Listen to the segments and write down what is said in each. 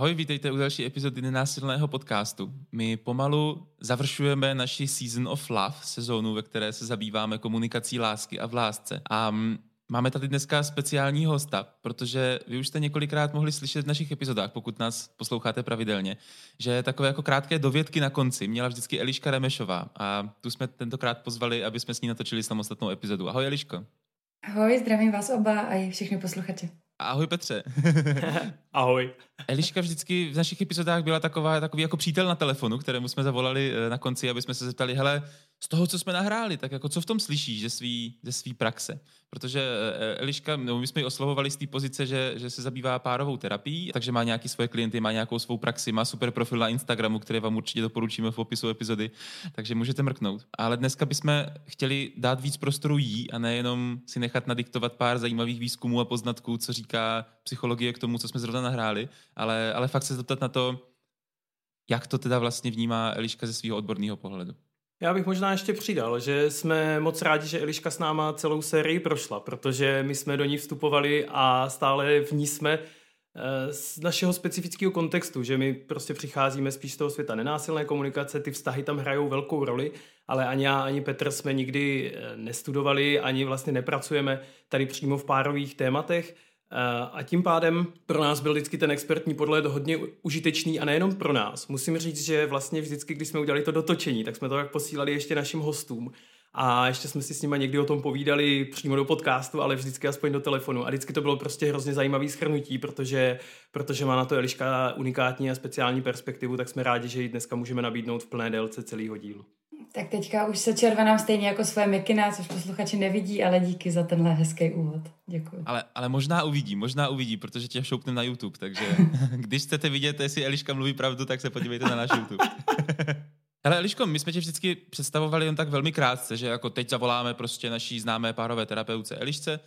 Ahoj, vítejte u další epizody nenásilného podcastu. My pomalu završujeme naši Season of Love, sezónu, ve které se zabýváme komunikací lásky a v lásce. A mm, Máme tady dneska speciální hosta, protože vy už jste několikrát mohli slyšet v našich epizodách, pokud nás posloucháte pravidelně, že takové jako krátké dovědky na konci měla vždycky Eliška Remešová a tu jsme tentokrát pozvali, aby jsme s ní natočili samostatnou epizodu. Ahoj Eliško. Ahoj, zdravím vás oba a i všechny posluchače. Ahoj Petře. Ahoj. Eliška vždycky v našich epizodách byla taková, takový jako přítel na telefonu, kterému jsme zavolali eh, na konci, aby jsme se zeptali, hele, z toho, co jsme nahráli, tak jako co v tom slyšíš ze svý, ze svý praxe? Protože eh, Eliška, no, my jsme ji oslovovali z té pozice, že, že se zabývá párovou terapií, takže má nějaký svoje klienty, má nějakou svou praxi, má super profil na Instagramu, který vám určitě doporučíme v popisu epizody, takže můžete mrknout. Ale dneska bychom chtěli dát víc prostoru jí a nejenom si nechat nadiktovat pár zajímavých výzkumů a poznatků, co říká psychologie k tomu, co jsme zrovna nahráli, ale, ale fakt se zeptat na to, jak to teda vlastně vnímá Eliška ze svého odborného pohledu. Já bych možná ještě přidal, že jsme moc rádi, že Eliška s náma celou sérii prošla, protože my jsme do ní vstupovali a stále v ní jsme eh, z našeho specifického kontextu, že my prostě přicházíme spíš z toho světa nenásilné komunikace, ty vztahy tam hrajou velkou roli, ale ani já, ani Petr jsme nikdy eh, nestudovali, ani vlastně nepracujeme tady přímo v párových tématech, a tím pádem pro nás byl vždycky ten expertní podhled hodně užitečný a nejenom pro nás. Musím říct, že vlastně vždycky, když jsme udělali to dotočení, tak jsme to tak posílali ještě našim hostům. A ještě jsme si s nimi někdy o tom povídali přímo do podcastu, ale vždycky aspoň do telefonu. A vždycky to bylo prostě hrozně zajímavý schrnutí, protože, protože má na to Eliška unikátní a speciální perspektivu, tak jsme rádi, že ji dneska můžeme nabídnout v plné délce celého dílu. Tak teďka už se červenám stejně jako svoje mikina, což posluchači nevidí, ale díky za tenhle hezký úvod. Děkuji. Ale, ale možná uvidí, možná uvidí, protože tě šoupne na YouTube, takže když chcete vidět, jestli Eliška mluví pravdu, tak se podívejte na náš YouTube. Ale Eliško, my jsme tě vždycky představovali jen tak velmi krátce, že jako teď zavoláme prostě naší známé párové terapeutce Elišce.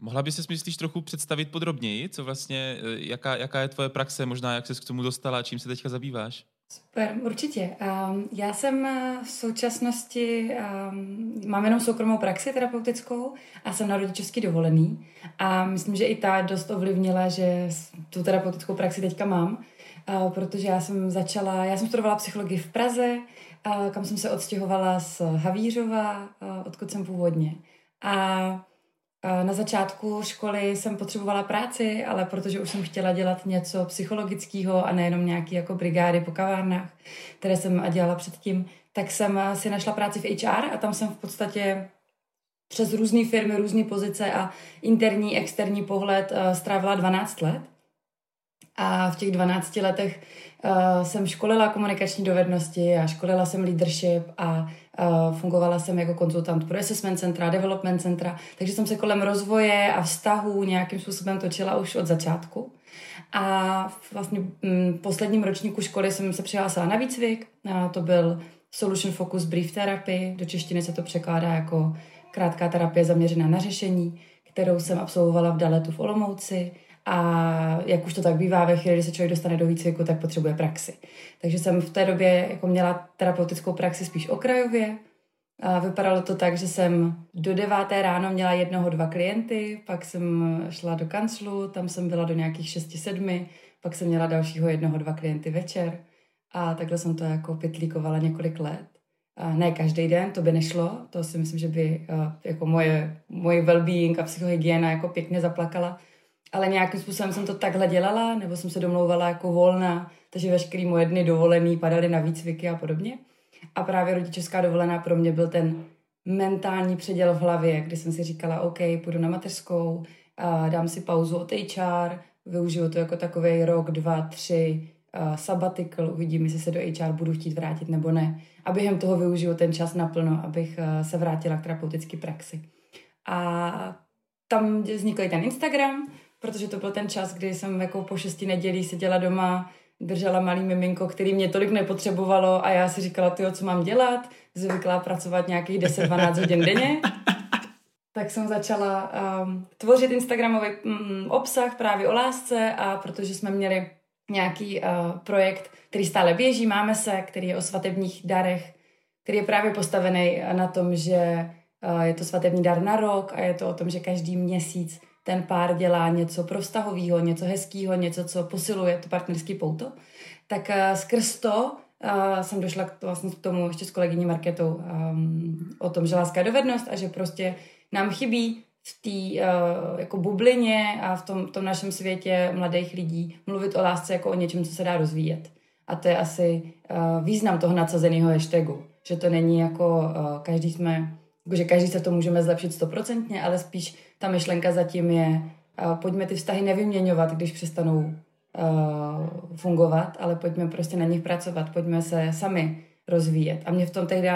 Mohla by se myslíš trochu představit podrobněji, co vlastně, eh, jaká, jaká je tvoje praxe, možná jak se k tomu dostala, čím se teďka zabýváš? Super, určitě. Um, já jsem eh, v současnosti, um, mám jenom soukromou praxi terapeutickou a jsem na rodičovský dovolený a myslím, že i ta dost ovlivnila, že tu terapeutickou praxi teďka mám, uh, protože já jsem začala, já jsem studovala psychologii v Praze, uh, kam jsem se odstěhovala z Havířova, odkud jsem původně. A na začátku školy jsem potřebovala práci, ale protože už jsem chtěla dělat něco psychologického a nejenom nějaký jako brigády po kavárnách, které jsem dělala předtím, tak jsem si našla práci v HR a tam jsem v podstatě přes různé firmy, různé pozice a interní, externí pohled uh, strávila 12 let. A v těch 12 letech uh, jsem školila komunikační dovednosti a školila jsem leadership a fungovala jsem jako konzultant pro assessment centra, development centra, takže jsem se kolem rozvoje a vztahů nějakým způsobem točila už od začátku. A vlastně v mm, posledním ročníku školy jsem se přihlásila na výcvik, a to byl Solution Focus Brief Therapy, do češtiny se to překládá jako krátká terapie zaměřená na řešení, kterou jsem absolvovala v Daletu v Olomouci a jak už to tak bývá, ve chvíli, kdy se člověk dostane do výcviku, tak potřebuje praxi. Takže jsem v té době jako měla terapeutickou praxi spíš okrajově. A vypadalo to tak, že jsem do deváté ráno měla jednoho, dva klienty, pak jsem šla do kanclu, tam jsem byla do nějakých šesti, sedmi, pak jsem měla dalšího jednoho, dva klienty večer. A takhle jsem to jako pitlíkovala několik let. A ne každý den, to by nešlo, to si myslím, že by jako moje, moje well-being a psychohygiena jako pěkně zaplakala ale nějakým způsobem jsem to takhle dělala, nebo jsem se domlouvala jako volná, takže veškerý moje dny dovolený padaly na výcviky a podobně. A právě rodičovská dovolená pro mě byl ten mentální předěl v hlavě, kdy jsem si říkala, OK, půjdu na mateřskou, a dám si pauzu od HR, využiju to jako takový rok, dva, tři, uh, sabbatical, uvidím, jestli se do HR budu chtít vrátit nebo ne. A během toho využiju ten čas naplno, abych uh, se vrátila k terapeutické praxi. A tam vznikl ten Instagram, protože to byl ten čas, kdy jsem jako po šesti nedělí seděla doma, držela malý miminko, který mě tolik nepotřebovalo a já si říkala, ty co mám dělat, zvyklá pracovat nějakých 10-12 hodin denně. Tak jsem začala um, tvořit Instagramový um, obsah právě o lásce a protože jsme měli nějaký uh, projekt, který stále běží, máme se, který je o svatebních darech, který je právě postavený na tom, že uh, je to svatební dar na rok a je to o tom, že každý měsíc ten pár dělá něco pro vztahového, něco hezkého, něco, co posiluje to partnerský pouto, tak uh, skrz to uh, jsem došla k, vlastně k tomu ještě s kolegyní Marketou um, o tom, že láska je dovednost a že prostě nám chybí v té uh, jako bublině a v tom, tom našem světě mladých lidí mluvit o lásce jako o něčem, co se dá rozvíjet. A to je asi uh, význam toho nadsazeného hashtagu. Že to není jako uh, každý jsme, že každý se to můžeme zlepšit stoprocentně, ale spíš ta myšlenka zatím je pojďme ty vztahy nevyměňovat, když přestanou uh, fungovat, ale pojďme prostě na nich pracovat, pojďme se sami rozvíjet. A mě v tom tehdy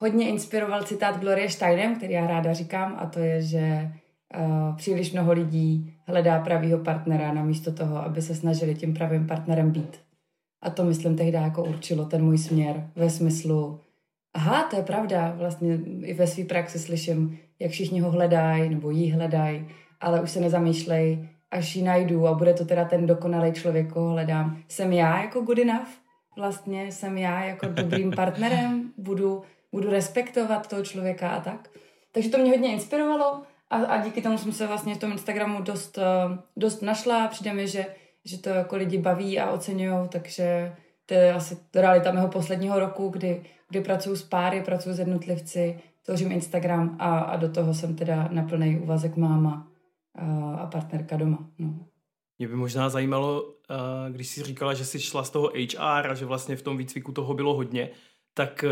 hodně inspiroval citát Glorie Steinem, který já ráda říkám, a to je, že uh, příliš mnoho lidí hledá pravýho partnera namísto toho, aby se snažili tím pravým partnerem být. A to, myslím, tehdy jako určilo ten můj směr ve smyslu, aha, to je pravda, vlastně i ve své praxi slyším, jak všichni ho hledají nebo jí hledají, ale už se nezamýšlej, až ji najdu a bude to teda ten dokonalý člověk, koho hledám. Jsem já jako good enough? Vlastně jsem já jako dobrým partnerem? Budu, budu respektovat toho člověka a tak? Takže to mě hodně inspirovalo a, a díky tomu jsem se vlastně v tom Instagramu dost, eh, dost našla. Přijde mi, že že to jako lidi baví a oceňují, takže to je asi realita mého posledního roku, kdy, kdy pracuji s páry, pracuji s jednotlivci, tvořím Instagram a, a do toho jsem teda na plný úvazek máma a, a partnerka doma. No. Mě by možná zajímalo, když jsi říkala, že jsi šla z toho HR a že vlastně v tom výcviku toho bylo hodně, tak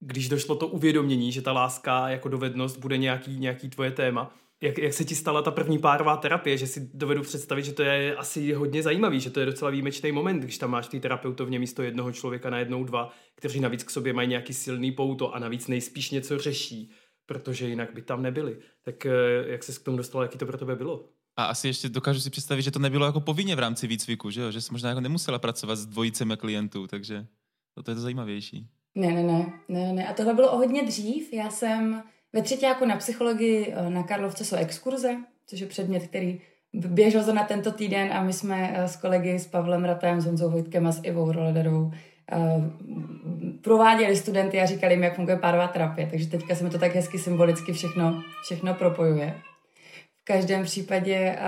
když došlo to uvědomění, že ta láska jako dovednost bude nějaký, nějaký tvoje téma, jak, jak se ti stala ta první párová terapie, že si dovedu představit, že to je asi hodně zajímavý, že to je docela výjimečný moment, když tam máš ty terapeutovně místo jednoho člověka na jednou dva, kteří navíc k sobě mají nějaký silný pouto a navíc nejspíš něco řeší, protože jinak by tam nebyli. Tak eh, jak se k tomu dostala, jaký to pro tebe bylo? A asi ještě dokážu si představit, že to nebylo jako povinně v rámci výcviku, že, jo? že jsi možná jako nemusela pracovat s dvojicemi klientů, takže to je to zajímavější. Ne, ne, ne, ne, ne. A tohle bylo o hodně dřív. Já jsem ve třetí jako na psychologii eh, na Karlovce jsou exkurze, což je předmět, který běžel na tento týden a my jsme eh, s kolegy s Pavlem Ratem, s Honzou Vojtkem a s Ivou Rolederou eh, prováděli studenty a říkali jim, jak funguje párová terapie. Takže teďka se mi to tak hezky symbolicky všechno, všechno propojuje. V každém případě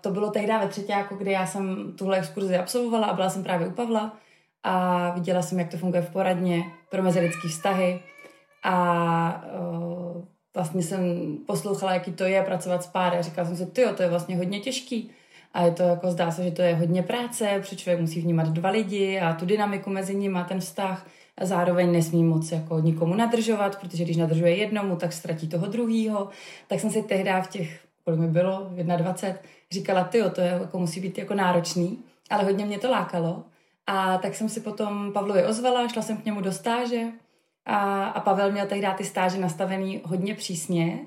to bylo tehdy ve třetí, jako kdy já jsem tuhle exkurzi absolvovala a byla jsem právě u Pavla a viděla jsem, jak to funguje v poradně pro mezilidské vztahy a uh, vlastně jsem poslouchala, jaký to je pracovat s páry a říkala jsem si, ty to je vlastně hodně těžký. A je to jako, zdá se, že to je hodně práce, protože člověk musí vnímat dva lidi a tu dynamiku mezi nimi a ten vztah. A zároveň nesmí moc jako nikomu nadržovat, protože když nadržuje jednomu, tak ztratí toho druhýho. Tak jsem si tehdy v těch, kolik mi bylo, 21, říkala, ty to je, jako musí být jako náročný, ale hodně mě to lákalo. A tak jsem si potom Pavlovi ozvala, šla jsem k němu do stáže a, a Pavel měl tehdy ty stáže nastavený hodně přísně,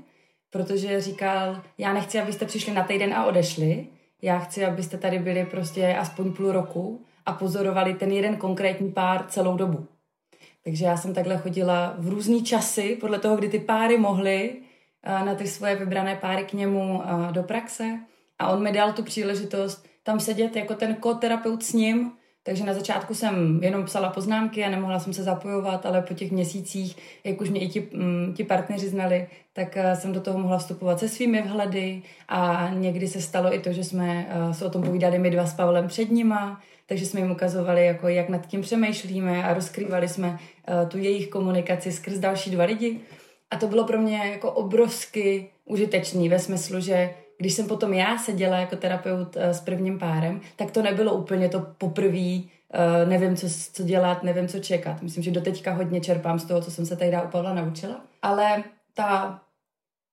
protože říkal, já nechci, abyste přišli na týden a odešli, já chci, abyste tady byli prostě aspoň půl roku a pozorovali ten jeden konkrétní pár celou dobu. Takže já jsem takhle chodila v různý časy, podle toho, kdy ty páry mohly na ty svoje vybrané páry k němu do praxe. A on mi dal tu příležitost tam sedět jako ten koterapeut s ním takže na začátku jsem jenom psala poznámky a nemohla jsem se zapojovat, ale po těch měsících, jak už mě i ti, mm, ti partneři znali, tak eh, jsem do toho mohla vstupovat se svými vhledy a někdy se stalo i to, že jsme eh, se o tom povídali my dva s Pavlem před nima, takže jsme jim ukazovali, jako jak nad tím přemýšlíme a rozkrývali jsme eh, tu jejich komunikaci skrz další dva lidi. A to bylo pro mě jako obrovsky užitečný ve smyslu, že když jsem potom já seděla jako terapeut uh, s prvním párem, tak to nebylo úplně to poprvé, uh, nevím, co, co dělat, nevím, co čekat. Myslím, že doteďka hodně čerpám z toho, co jsem se tady u Pavla naučila. Ale ta,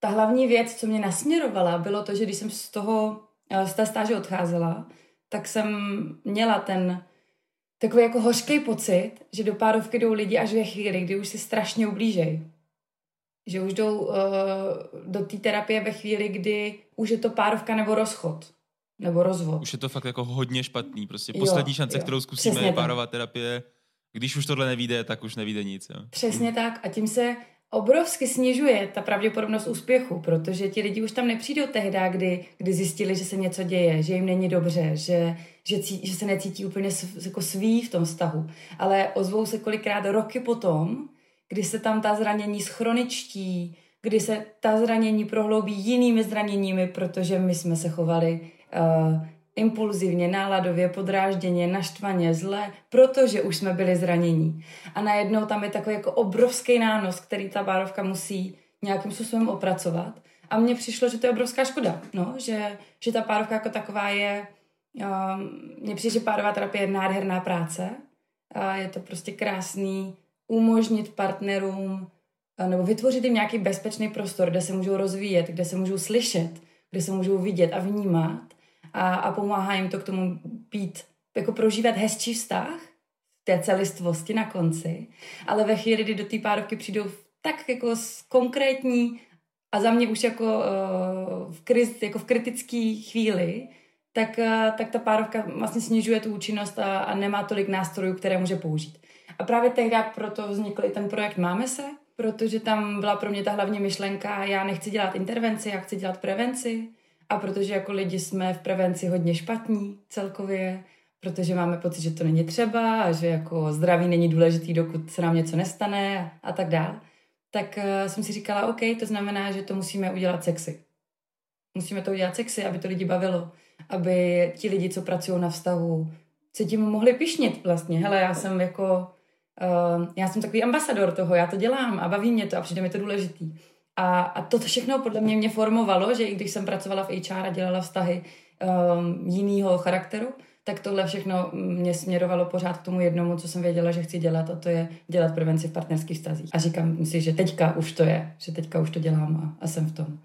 ta hlavní věc, co mě nasměrovala, bylo to, že když jsem z toho, uh, z té stáže odcházela, tak jsem měla ten takový jako hořký pocit, že do párovky jdou lidi až ve chvíli, kdy už si strašně ublížejí že už jdou uh, do té terapie ve chvíli, kdy už je to párovka nebo rozchod. Nebo rozvod. Už je to fakt jako hodně špatný. Prostě poslední jo, šance, jo. kterou zkusíme, Přesně je párová terapie. Když už tohle nevíde, tak už nevíde nic. Jo. Přesně tak. A tím se obrovsky snižuje ta pravděpodobnost úspěchu, protože ti lidi už tam nepřijdou tehdy, kdy, kdy zjistili, že se něco děje, že jim není dobře, že, že, cí, že se necítí úplně jako svý v tom vztahu. Ale ozvou se kolikrát roky potom, kdy se tam ta zranění schroničtí, kdy se ta zranění prohloubí jinými zraněními, protože my jsme se chovali uh, impulzivně, náladově, podrážděně, naštvaně, zle, protože už jsme byli zranění. A najednou tam je takový jako obrovský nános, který ta párovka musí nějakým způsobem opracovat. A mně přišlo, že to je obrovská škoda, no, že, že ta párovka jako taková je, um, mně přijde, že párová terapie je nádherná práce a je to prostě krásný umožnit partnerům nebo vytvořit jim nějaký bezpečný prostor, kde se můžou rozvíjet, kde se můžou slyšet, kde se můžou vidět a vnímat. A, a pomáhá jim to k tomu být, jako prožívat hezčí vztah, té celistvosti na konci, ale ve chvíli, kdy do té párovky přijdou tak jako konkrétní a za mě už jako, uh, v, kriz, jako v kritické chvíli, tak, uh, tak ta párovka vlastně snižuje tu účinnost a, a nemá tolik nástrojů, které může použít. A právě tehdy proto vznikl i ten projekt Máme se, protože tam byla pro mě ta hlavní myšlenka, já nechci dělat intervenci, já chci dělat prevenci a protože jako lidi jsme v prevenci hodně špatní celkově, protože máme pocit, že to není třeba a že jako zdraví není důležitý, dokud se nám něco nestane a, tak dál, tak uh, jsem si říkala, OK, to znamená, že to musíme udělat sexy. Musíme to udělat sexy, aby to lidi bavilo, aby ti lidi, co pracují na vztahu, se tím mohli pišnit vlastně. Hele, já jsem jako uh, já jsem takový ambasador toho, já to dělám a baví mě to a přijde mi to důležitý. A, a to všechno podle mě mě formovalo, že i když jsem pracovala v HR a dělala vztahy um, jinýho charakteru, tak tohle všechno mě směrovalo pořád k tomu jednomu, co jsem věděla, že chci dělat, a to je dělat prevenci v partnerských vztazích. A říkám si, že teďka už to je, že teďka už to dělám a, a jsem v tom.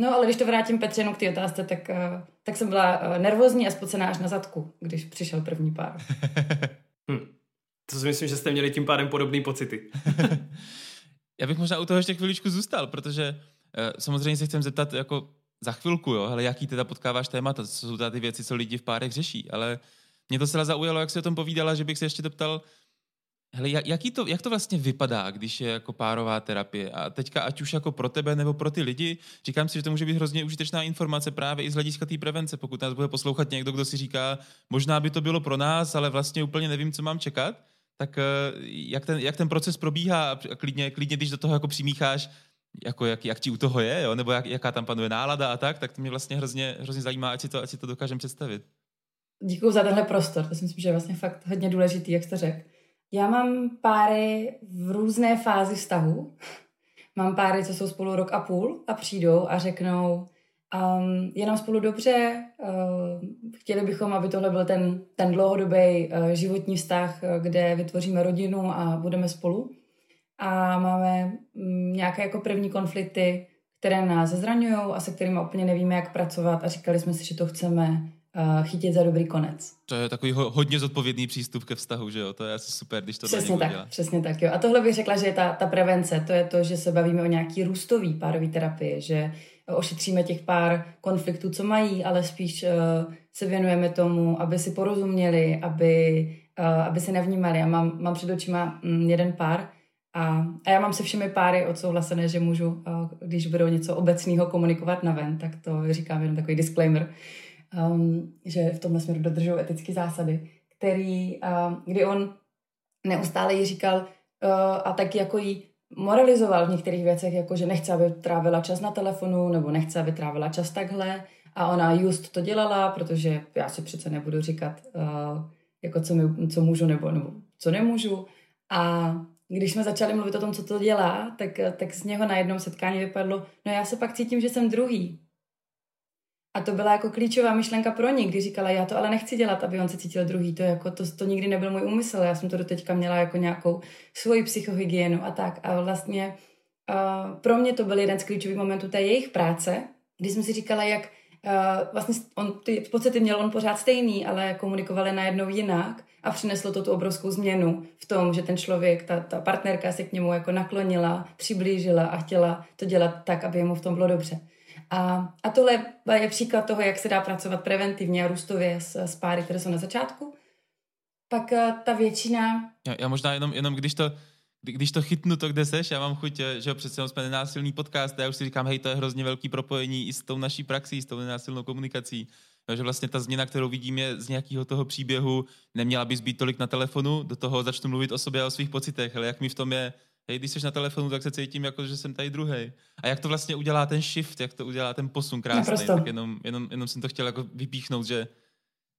No, ale když to vrátím Petře k té otázce, tak, uh, tak jsem byla uh, nervózní a spocená až na zadku, když přišel první pár. hm. To si myslím, že jste měli tím pádem podobné pocity. Já bych možná u toho ještě chviličku zůstal, protože uh, samozřejmě se chcem zeptat jako za chvilku, jo, ale jaký teda potkáváš témata, co jsou ty věci, co lidi v párech řeší, ale mě to se zaujalo, jak se o tom povídala, že bych se ještě doptal, hele, jaký to, jak to vlastně vypadá, když je jako párová terapie? A teďka, ať už jako pro tebe nebo pro ty lidi, říkám si, že to může být hrozně užitečná informace právě i z hlediska té prevence, pokud nás bude poslouchat někdo, kdo si říká, možná by to bylo pro nás, ale vlastně úplně nevím, co mám čekat tak eh, jak ten, jak ten proces probíhá a klidně, klidně, když do toho jako přimícháš, jako jak, jak ti u toho je, jo? nebo jak, jaká tam panuje nálada a tak, tak to mě vlastně hrozně, hrozně zajímá, ať si to, ať si to dokážeme představit. Děkuji za tenhle prostor, to si myslím, že je vlastně fakt hodně důležitý, jak jste řekl. Já mám páry v různé fázi vztahu. Mám páry, co jsou spolu rok a půl a přijdou a řeknou, Um, je nám spolu dobře, uh, chtěli bychom, aby tohle byl ten, ten dlouhodobý uh, životní vztah, uh, kde vytvoříme rodinu a budeme spolu. A máme um, nějaké jako první konflikty, které nás zraňují a se kterými úplně nevíme, jak pracovat a říkali jsme si, že to chceme uh, chytit za dobrý konec. To je takový ho, hodně zodpovědný přístup ke vztahu, že jo? To je asi super, když to Přesně tak, dělá. přesně tak, jo. A tohle bych řekla, že je ta, ta prevence, to je to, že se bavíme o nějaký růstový párový terapii, že ošetříme těch pár konfliktů, co mají, ale spíš uh, se věnujeme tomu, aby si porozuměli, aby, uh, aby se nevnímali. Já mám, mám před očima um, jeden pár a, a já mám se všemi páry odsouhlasené, že můžu, uh, když budou něco obecného komunikovat na ven, tak to říkám jenom takový disclaimer, um, že v tomhle směru dodržují etické zásady, který, uh, kdy on neustále jí říkal uh, a tak jako jí moralizoval v některých věcech, jako že nechce, aby trávila čas na telefonu, nebo nechce, aby trávila čas takhle. A ona just to dělala, protože já si přece nebudu říkat, uh, jako co, mi, co můžu nebo, nebo co nemůžu. A když jsme začali mluvit o tom, co to dělá, tak, tak z něho na jednom setkání vypadlo, no já se pak cítím, že jsem druhý. A to byla jako klíčová myšlenka pro ní, když říkala, já to ale nechci dělat, aby on se cítil druhý. To, jako, to, to nikdy nebyl můj úmysl. Já jsem to do teďka měla jako nějakou svoji psychohygienu a tak. A vlastně uh, pro mě to byl jeden z klíčových momentů té jejich práce, kdy jsem si říkala, jak uh, vlastně on, ty pocity měl on pořád stejný, ale komunikovali najednou jinak a přineslo to tu obrovskou změnu v tom, že ten člověk, ta, ta partnerka se k němu jako naklonila, přiblížila a chtěla to dělat tak, aby mu v tom bylo dobře. A, a tohle je příklad toho, jak se dá pracovat preventivně a růstově s, s páry, které jsou na začátku. Pak eh, ta většina... Já, já možná jenom, jenom když to když to chytnu to, kde seš, já mám chuť, eh, že přece jsme nenásilný podcast, já už si říkám, hej, to je hrozně velký propojení i s tou naší praxí, s tou nenásilnou komunikací. že vlastně ta změna, kterou vidím, je z nějakého toho příběhu, neměla bys být tolik na telefonu, do toho začnu mluvit o sobě a o svých pocitech, ale jak mi v tom je Hej, když jsi na telefonu, tak se cítím jako, že jsem tady druhý. A jak to vlastně udělá ten shift, jak to udělá ten posun krásný, Naprosto. tak jenom, jenom, jenom jsem to chtěl jako vypíchnout, že,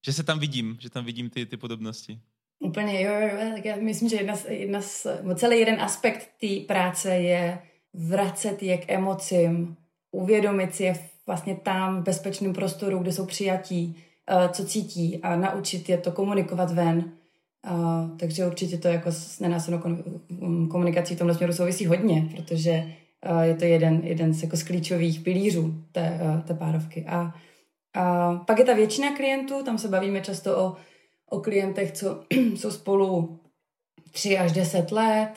že se tam vidím, že tam vidím ty, ty podobnosti. Úplně, jo, jo, tak já myslím, že jedna z, jedna z, celý jeden aspekt té práce je vracet je k emocím, uvědomit si je vlastně tam v bezpečném prostoru, kde jsou přijatí, eh, co cítí a naučit je to komunikovat ven. Uh, takže určitě to jako s nenásilnou komunikací v tomhle směru souvisí hodně, protože uh, je to jeden, jeden z, jako z klíčových pilířů té, uh, té párovky. A, a pak je ta většina klientů, tam se bavíme často o, o klientech, co jsou spolu tři až deset let,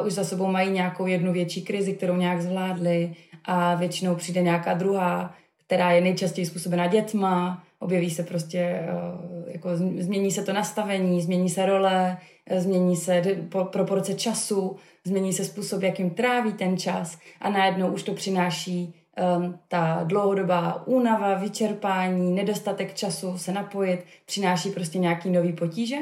uh, už za sebou mají nějakou jednu větší krizi, kterou nějak zvládli a většinou přijde nějaká druhá, která je nejčastěji způsobená dětma, objeví se prostě, eh, jako změní se to nastavení, změní se role, eh, změní se proporce času, změní se způsob, jakým tráví ten čas a najednou už to přináší um, ta dlouhodobá únava, vyčerpání, nedostatek času se napojit, přináší prostě nějaký nový potíže.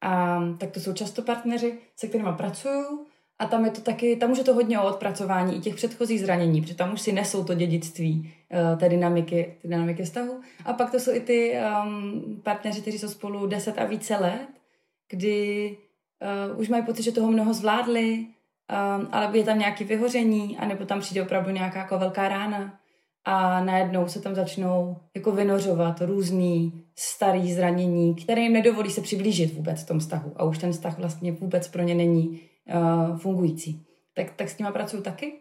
A tak to jsou často partneři, se kterými pracuju a tam je to taky, tam už je to hodně o odpracování i těch předchozích zranění, protože tam už si nesou to dědictví té dynamiky, té dynamiky vztahu. A pak to jsou i ty um, partneři, kteří jsou spolu 10 a více let, kdy uh, už mají pocit, že toho mnoho zvládli, um, ale je tam nějaké vyhoření, anebo tam přijde opravdu nějaká jako velká rána a najednou se tam začnou jako vynořovat různý starý zranění, které jim nedovolí se přiblížit vůbec v tom vztahu. A už ten vztah vlastně vůbec pro ně není uh, fungující. Tak, tak s nima pracuju taky.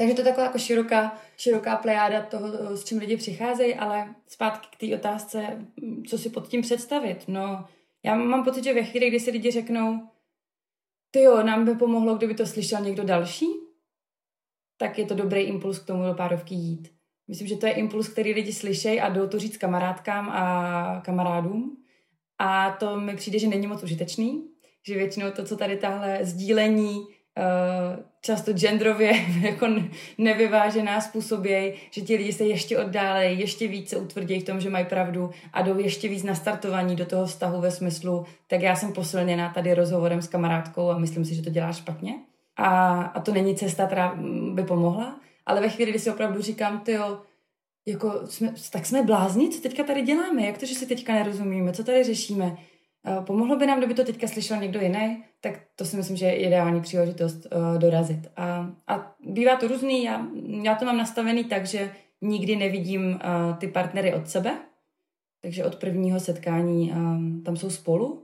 Takže to je taková jako široká, široká plejáda toho, s čím lidi přicházejí, ale zpátky k té otázce, co si pod tím představit. No, já mám pocit, že ve chvíli, kdy si lidi řeknou, ty jo, nám by pomohlo, kdyby to slyšel někdo další, tak je to dobrý impuls k tomu do párovky jít. Myslím, že to je impuls, který lidi slyšejí a jdou to říct kamarádkám a kamarádům. A to mi přijde, že není moc užitečný, že většinou to, co tady tahle sdílení často genderově jako nevyvážená způsobějí, že ti lidi se ještě oddálejí, ještě více utvrdí v tom, že mají pravdu a jdou ještě víc nastartovaní do toho vztahu ve smyslu, tak já jsem posilněná tady rozhovorem s kamarádkou a myslím si, že to dělá špatně. A, a to není cesta, která by pomohla, ale ve chvíli, kdy si opravdu říkám, ty jo, jako jsme, tak jsme blázni, co teďka tady děláme, jak to, že si teďka nerozumíme, co tady řešíme, Eh, pomohlo by nám, kdyby to teďka slyšel někdo jiný, tak to si myslím, že je ideální příležitost uh, dorazit. A, a bývá to různý, já, já to mám nastavený tak, že nikdy nevidím uh, ty partnery od sebe, takže od prvního setkání tam jsou spolu.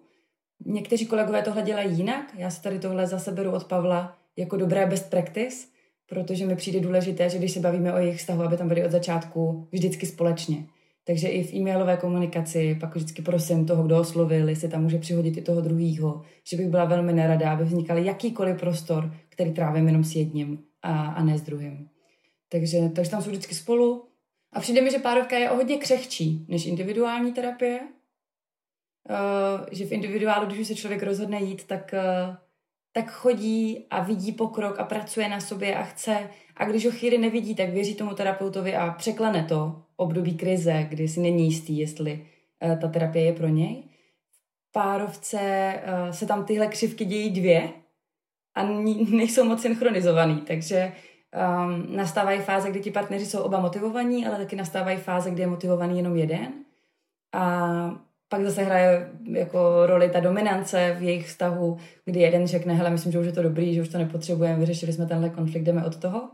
Někteří kolegové tohle dělají jinak, já si tady tohle zase beru od Pavla jako dobré best practice, protože mi přijde důležité, že když se bavíme o jejich vztahu, aby tam byli od začátku vždycky společně. Takže i v e-mailové komunikaci pak vždycky prosím toho, kdo oslovil, jestli tam může přihodit i toho druhého, že bych byla velmi nerada, aby vznikal jakýkoliv prostor, který trávím jenom s jedním a, a ne s druhým. Takže, takže tam jsou vždycky spolu. A přijde mi, že párovka je o hodně křehčí než individuální terapie. Uh, že v individuálu, když se člověk rozhodne jít, tak, uh, tak chodí a vidí pokrok a pracuje na sobě a chce. A když ho chvíli nevidí, tak věří tomu terapeutovi a překlene to období krize, kdy si není jistý, jestli uh, ta terapie je pro něj. V párovce uh, se tam tyhle křivky dějí dvě a nejsou moc synchronizovaný, takže um, nastávají fáze, kdy ti partneři jsou oba motivovaní, ale taky nastávají fáze, kdy je motivovaný jenom jeden. A pak zase hraje jako roli ta dominance v jejich vztahu, kdy jeden řekne, hele, myslím, že už je to dobrý, že už to nepotřebujeme, vyřešili jsme tenhle konflikt, jdeme od toho.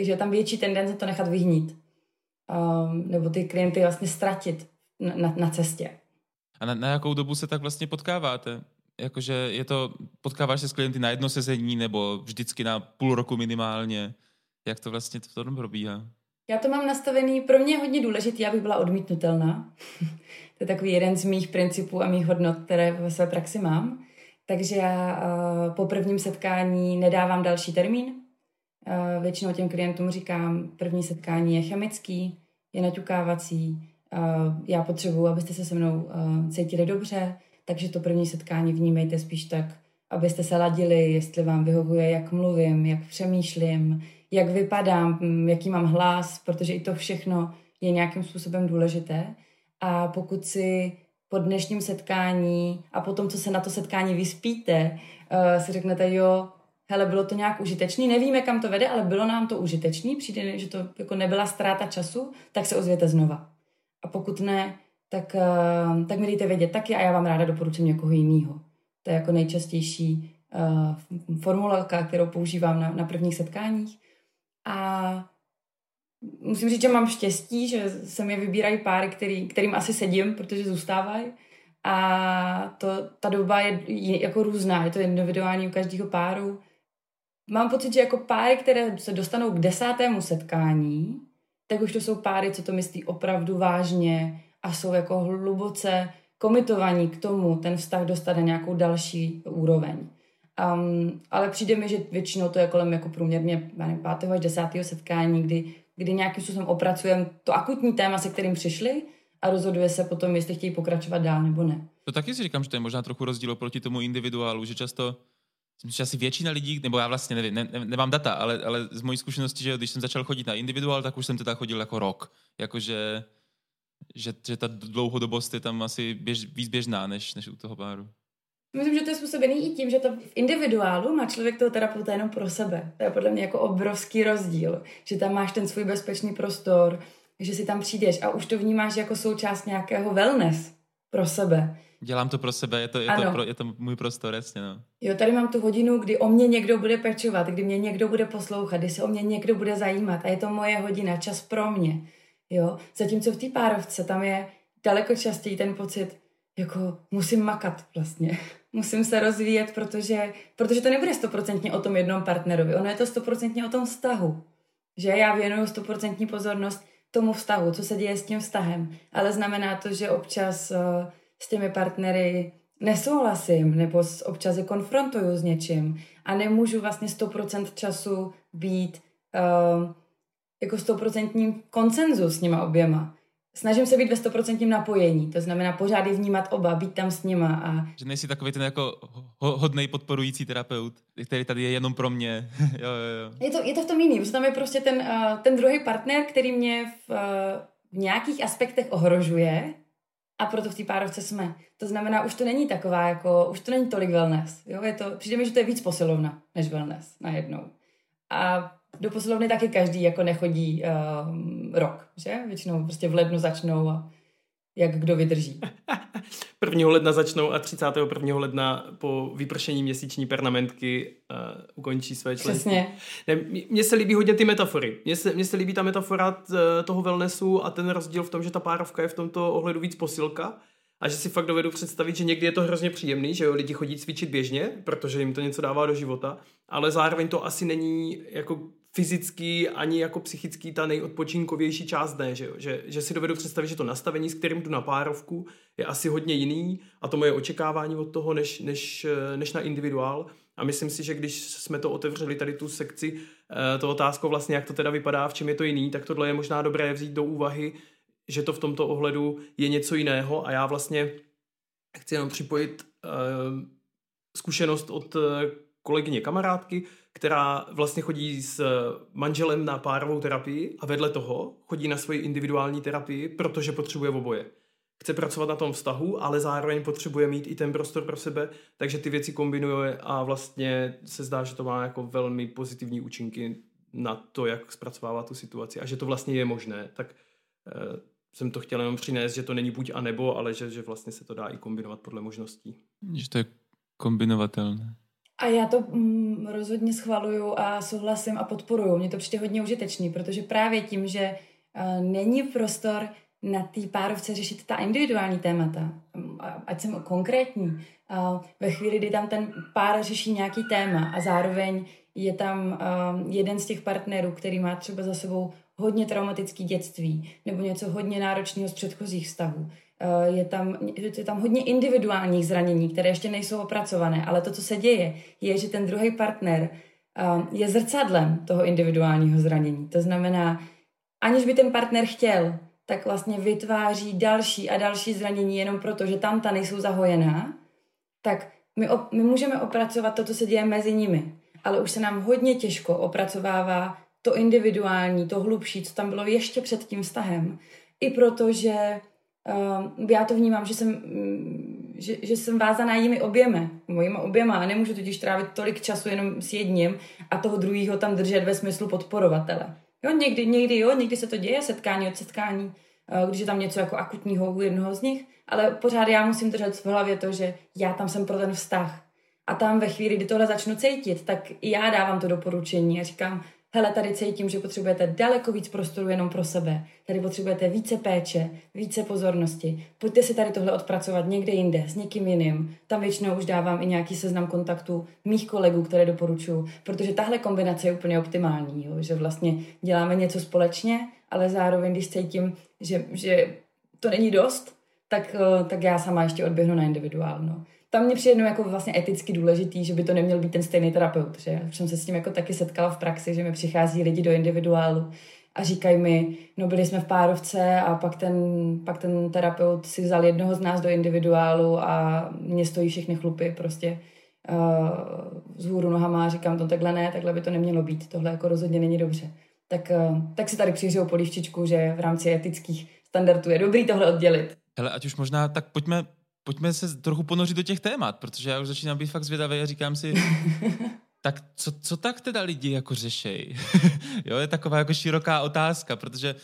Takže je tam větší tendence to nechat vyhnít um, nebo ty klienty vlastně ztratit na, na, na cestě. A na, na jakou dobu se tak vlastně potkáváte? Jakože je to, potkáváš se s klienty na jedno sezení nebo vždycky na půl roku minimálně? Jak to vlastně v tom probíhá? Já to mám nastavený, pro mě je hodně důležitý, aby byla odmítnutelná. to je takový jeden z mých principů a mých hodnot, které ve své praxi mám. Takže já uh, po prvním setkání nedávám další termín, Eh, většinou těm klientům říkám, první setkání je chemický, je naťukávací, eh, já potřebuji, abyste se se mnou eh, cítili dobře, takže to první setkání vnímejte spíš tak, abyste se ladili, jestli vám vyhovuje, jak mluvím, jak přemýšlím, jak vypadám, hm, jaký mám hlas, protože i to všechno je nějakým způsobem důležité. A pokud si po dnešním setkání a po tom, co se na to setkání vyspíte, si řeknete, jo, hele, bylo to nějak užitečný, nevíme, kam to vede, ale bylo nám to užitečný, přijde, že to jako nebyla ztráta času, tak se ozvěte znova. A pokud ne, tak, uh, tak mi dejte vědět taky a já vám ráda doporučím někoho jiného. To je jako nejčastější uh, formulka, kterou používám na, na prvních setkáních. A musím říct, že mám štěstí, že se mi vybírají páry, který, kterým asi sedím, protože zůstávají. A to, ta doba je, je jako různá, je to individuální u každého páru. Mám pocit, že jako páry, které se dostanou k desátému setkání, tak už to jsou páry, co to myslí opravdu vážně a jsou jako hluboce komitovaní k tomu ten vztah dostat na nějakou další úroveň. Um, ale přijde mi, že většinou to je kolem jako průměrně nevím, 5. až 10. setkání, kdy, kdy nějakým způsobem opracujeme to akutní téma, se kterým přišli a rozhoduje se potom, jestli chtějí pokračovat dál nebo ne. To taky si říkám, že to je možná trochu rozdíl proti tomu individuálu, že často Myslím, že asi většina lidí, nebo já vlastně nevím, ne, ne, nemám data, ale, ale z mojí zkušenosti, že když jsem začal chodit na individuál, tak už jsem teda chodil jako rok. Jakože že, že ta dlouhodobost je tam asi běž, víc běžná, než, než u toho páru. Myslím, že to je způsobený i tím, že to v individuálu má člověk toho terapeuta jenom pro sebe. To je podle mě jako obrovský rozdíl, že tam máš ten svůj bezpečný prostor, že si tam přijdeš a už to vnímáš jako součást nějakého wellness pro sebe. Dělám to pro sebe, je to, je to, pro, je to můj prostor, jasně. No. Jo, tady mám tu hodinu, kdy o mě někdo bude pečovat, kdy mě někdo bude poslouchat, kdy se o mě někdo bude zajímat a je to moje hodina, čas pro mě. Jo, zatímco v té párovce tam je daleko častěji ten pocit, jako musím makat vlastně. musím se rozvíjet, protože, protože to nebude stoprocentně o tom jednom partnerovi. Ono je to stoprocentně o tom vztahu. Že já věnuju stoprocentní pozornost tomu vztahu, co se děje s tím vztahem. Ale znamená to, že občas uh, s těmi partnery nesouhlasím nebo občas je konfrontuju s něčím a nemůžu vlastně 100% času být uh, jako stoprocentním koncenzu s nima oběma. Snažím se být ve stoprocentním napojení, to znamená pořád je vnímat oba, být tam s nima. A... Že nejsi takový ten jako hodný podporující terapeut, který tady je jenom pro mě. jo, jo, jo. Je, to, je to v tom jiný, protože tam je prostě ten, uh, ten druhý partner, který mě v, uh, v nějakých aspektech ohrožuje a proto v té párovce jsme. To znamená, už to není taková, jako, už to není tolik wellness. Jo? Je to, přijde mi, že to je víc posilovna než wellness najednou. A do posilovny taky každý jako nechodí um, rok, že? Většinou prostě v lednu začnou a jak kdo vydrží. 1. ledna začnou a 31. ledna po vypršení měsíční pernamentky uh, ukončí své členství. Přesně. Ne, mně se líbí hodně ty metafory. Mně se, mně se líbí ta metafora t, toho wellnessu a ten rozdíl v tom, že ta párovka je v tomto ohledu víc posilka a že si fakt dovedu představit, že někdy je to hrozně příjemný, že jo, lidi chodí cvičit běžně, protože jim to něco dává do života, ale zároveň to asi není jako fyzický ani jako psychický ta nejodpočinkovější část ne, že, jo? Že, že si dovedu představit, že to nastavení, s kterým jdu na párovku, je asi hodně jiný a to moje očekávání od toho, než, než, než na individuál. A myslím si, že když jsme to otevřeli tady tu sekci, eh, to otázkou vlastně, jak to teda vypadá, v čem je to jiný, tak tohle je možná dobré vzít do úvahy, že to v tomto ohledu je něco jiného a já vlastně chci jenom připojit uh, zkušenost od eh, kolegyně kamarádky, která vlastně chodí s manželem na párovou terapii a vedle toho chodí na svoji individuální terapii, protože potřebuje oboje. Chce pracovat na tom vztahu, ale zároveň potřebuje mít i ten prostor pro sebe, takže ty věci kombinuje a vlastně se zdá, že to má jako velmi pozitivní účinky na to, jak zpracovává tu situaci a že to vlastně je možné. Tak eh, jsem to chtěl jenom přinést, že to není buď a nebo, ale že, že vlastně se to dá i kombinovat podle možností. Že to je kombinovatelné. A já to mm, rozhodně schvaluju a souhlasím a podporuju. Mně to přijde hodně užitečný, protože právě tím, že uh, není prostor na té párovce řešit ta individuální témata, ať jsem konkrétní, uh, ve chvíli, kdy tam ten pár řeší nějaký téma a zároveň je tam uh, jeden z těch partnerů, který má třeba za sebou hodně traumatický dětství nebo něco hodně náročného z předchozích Eh, je tam, je tam hodně individuálních zranění, které ještě nejsou opracované, ale to, co se děje, je, že ten druhý partner eh, je zrcadlem toho individuálního zranění. To znamená, aniž by ten partner chtěl, tak vlastně vytváří další a další zranění jenom proto, že tam ta nejsou zahojená, tak my, op- my můžeme opracovat to, co se děje mezi nimi, ale už se nám hodně těžko opracovává to individuální, to hlubší, co tam bylo ještě před tím vztahem. I protože uh, já to vnímám, že jsem, mm, že, že jsem vázaná jimi oběma, mojima oběma a nemůžu totiž trávit tolik času jenom s jedním a toho druhého tam držet ve smyslu podporovatele. Jo, někdy, někdy jo, někdy se to děje, setkání od setkání, eh, když je tam něco jako akutního u jednoho z nich, ale pořád já musím držet v hlavě to, že já tam jsem pro ten vztah. A tam ve chvíli, kdy tohle začnu cítit, tak i já dávám to doporučení a říkám, hele, tady cítím, že potřebujete daleko víc prostoru jenom pro sebe. Tady potřebujete více péče, více pozornosti. Pojďte si tady tohle odpracovat někde jinde, s někým jiným. Tam většinou už dávám i nějaký seznam kontaktů mých kolegů, které doporučuji, protože tahle kombinace je úplně optimální, jo? že vlastně děláme něco společně, ale zároveň, když cítím, že, že to není dost, tak, eh, tak já sama ještě odběhnu na individuál. No tam mě přijde jako vlastně eticky důležitý, že by to neměl být ten stejný terapeut. Že? Už jsem se s tím jako taky setkala v praxi, že mi přichází lidi do individuálu a říkají mi, no byli jsme v párovce a pak ten, pak ten terapeut si vzal jednoho z nás do individuálu a mě stojí všechny chlupy prostě uh, z hůru nohama a říkám to takhle ne, takhle by to nemělo být, tohle jako rozhodně není dobře. Tak, uh, tak si tady přihřeju polívčičku, že v rámci etických standardů je dobrý tohle oddělit. Hele, ať už možná, tak pojďme pojďme se trochu ponořit do těch témat, protože já už začínám být fakt zvědavý a říkám si, tak co, co tak teda lidi jako řešej? jo, je taková jako široká otázka, protože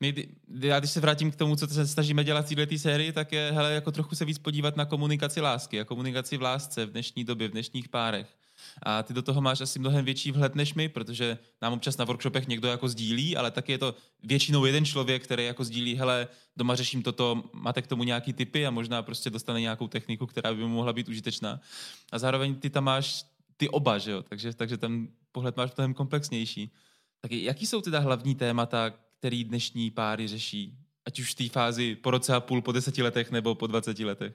my, já když se vrátím k tomu, co se snažíme dělat v této sérii, tak je hele, jako trochu se víc podívat na komunikaci lásky a komunikaci v lásce v dnešní době, v dnešních párech. A ty do toho máš asi mnohem větší vhled než my, protože nám občas na workshopech někdo jako sdílí, ale taky je to většinou jeden člověk, který jako sdílí, hele, doma řeším toto, máte k tomu nějaký typy a možná prostě dostane nějakou techniku, která by mu mohla být užitečná. A zároveň ty tam máš ty oba, že jo? Takže, takže ten pohled máš mnohem komplexnější. Tak jaký jsou teda hlavní témata, který dnešní páry řeší? Ať už v té fázi po roce a půl, po deseti letech nebo po dvaceti letech?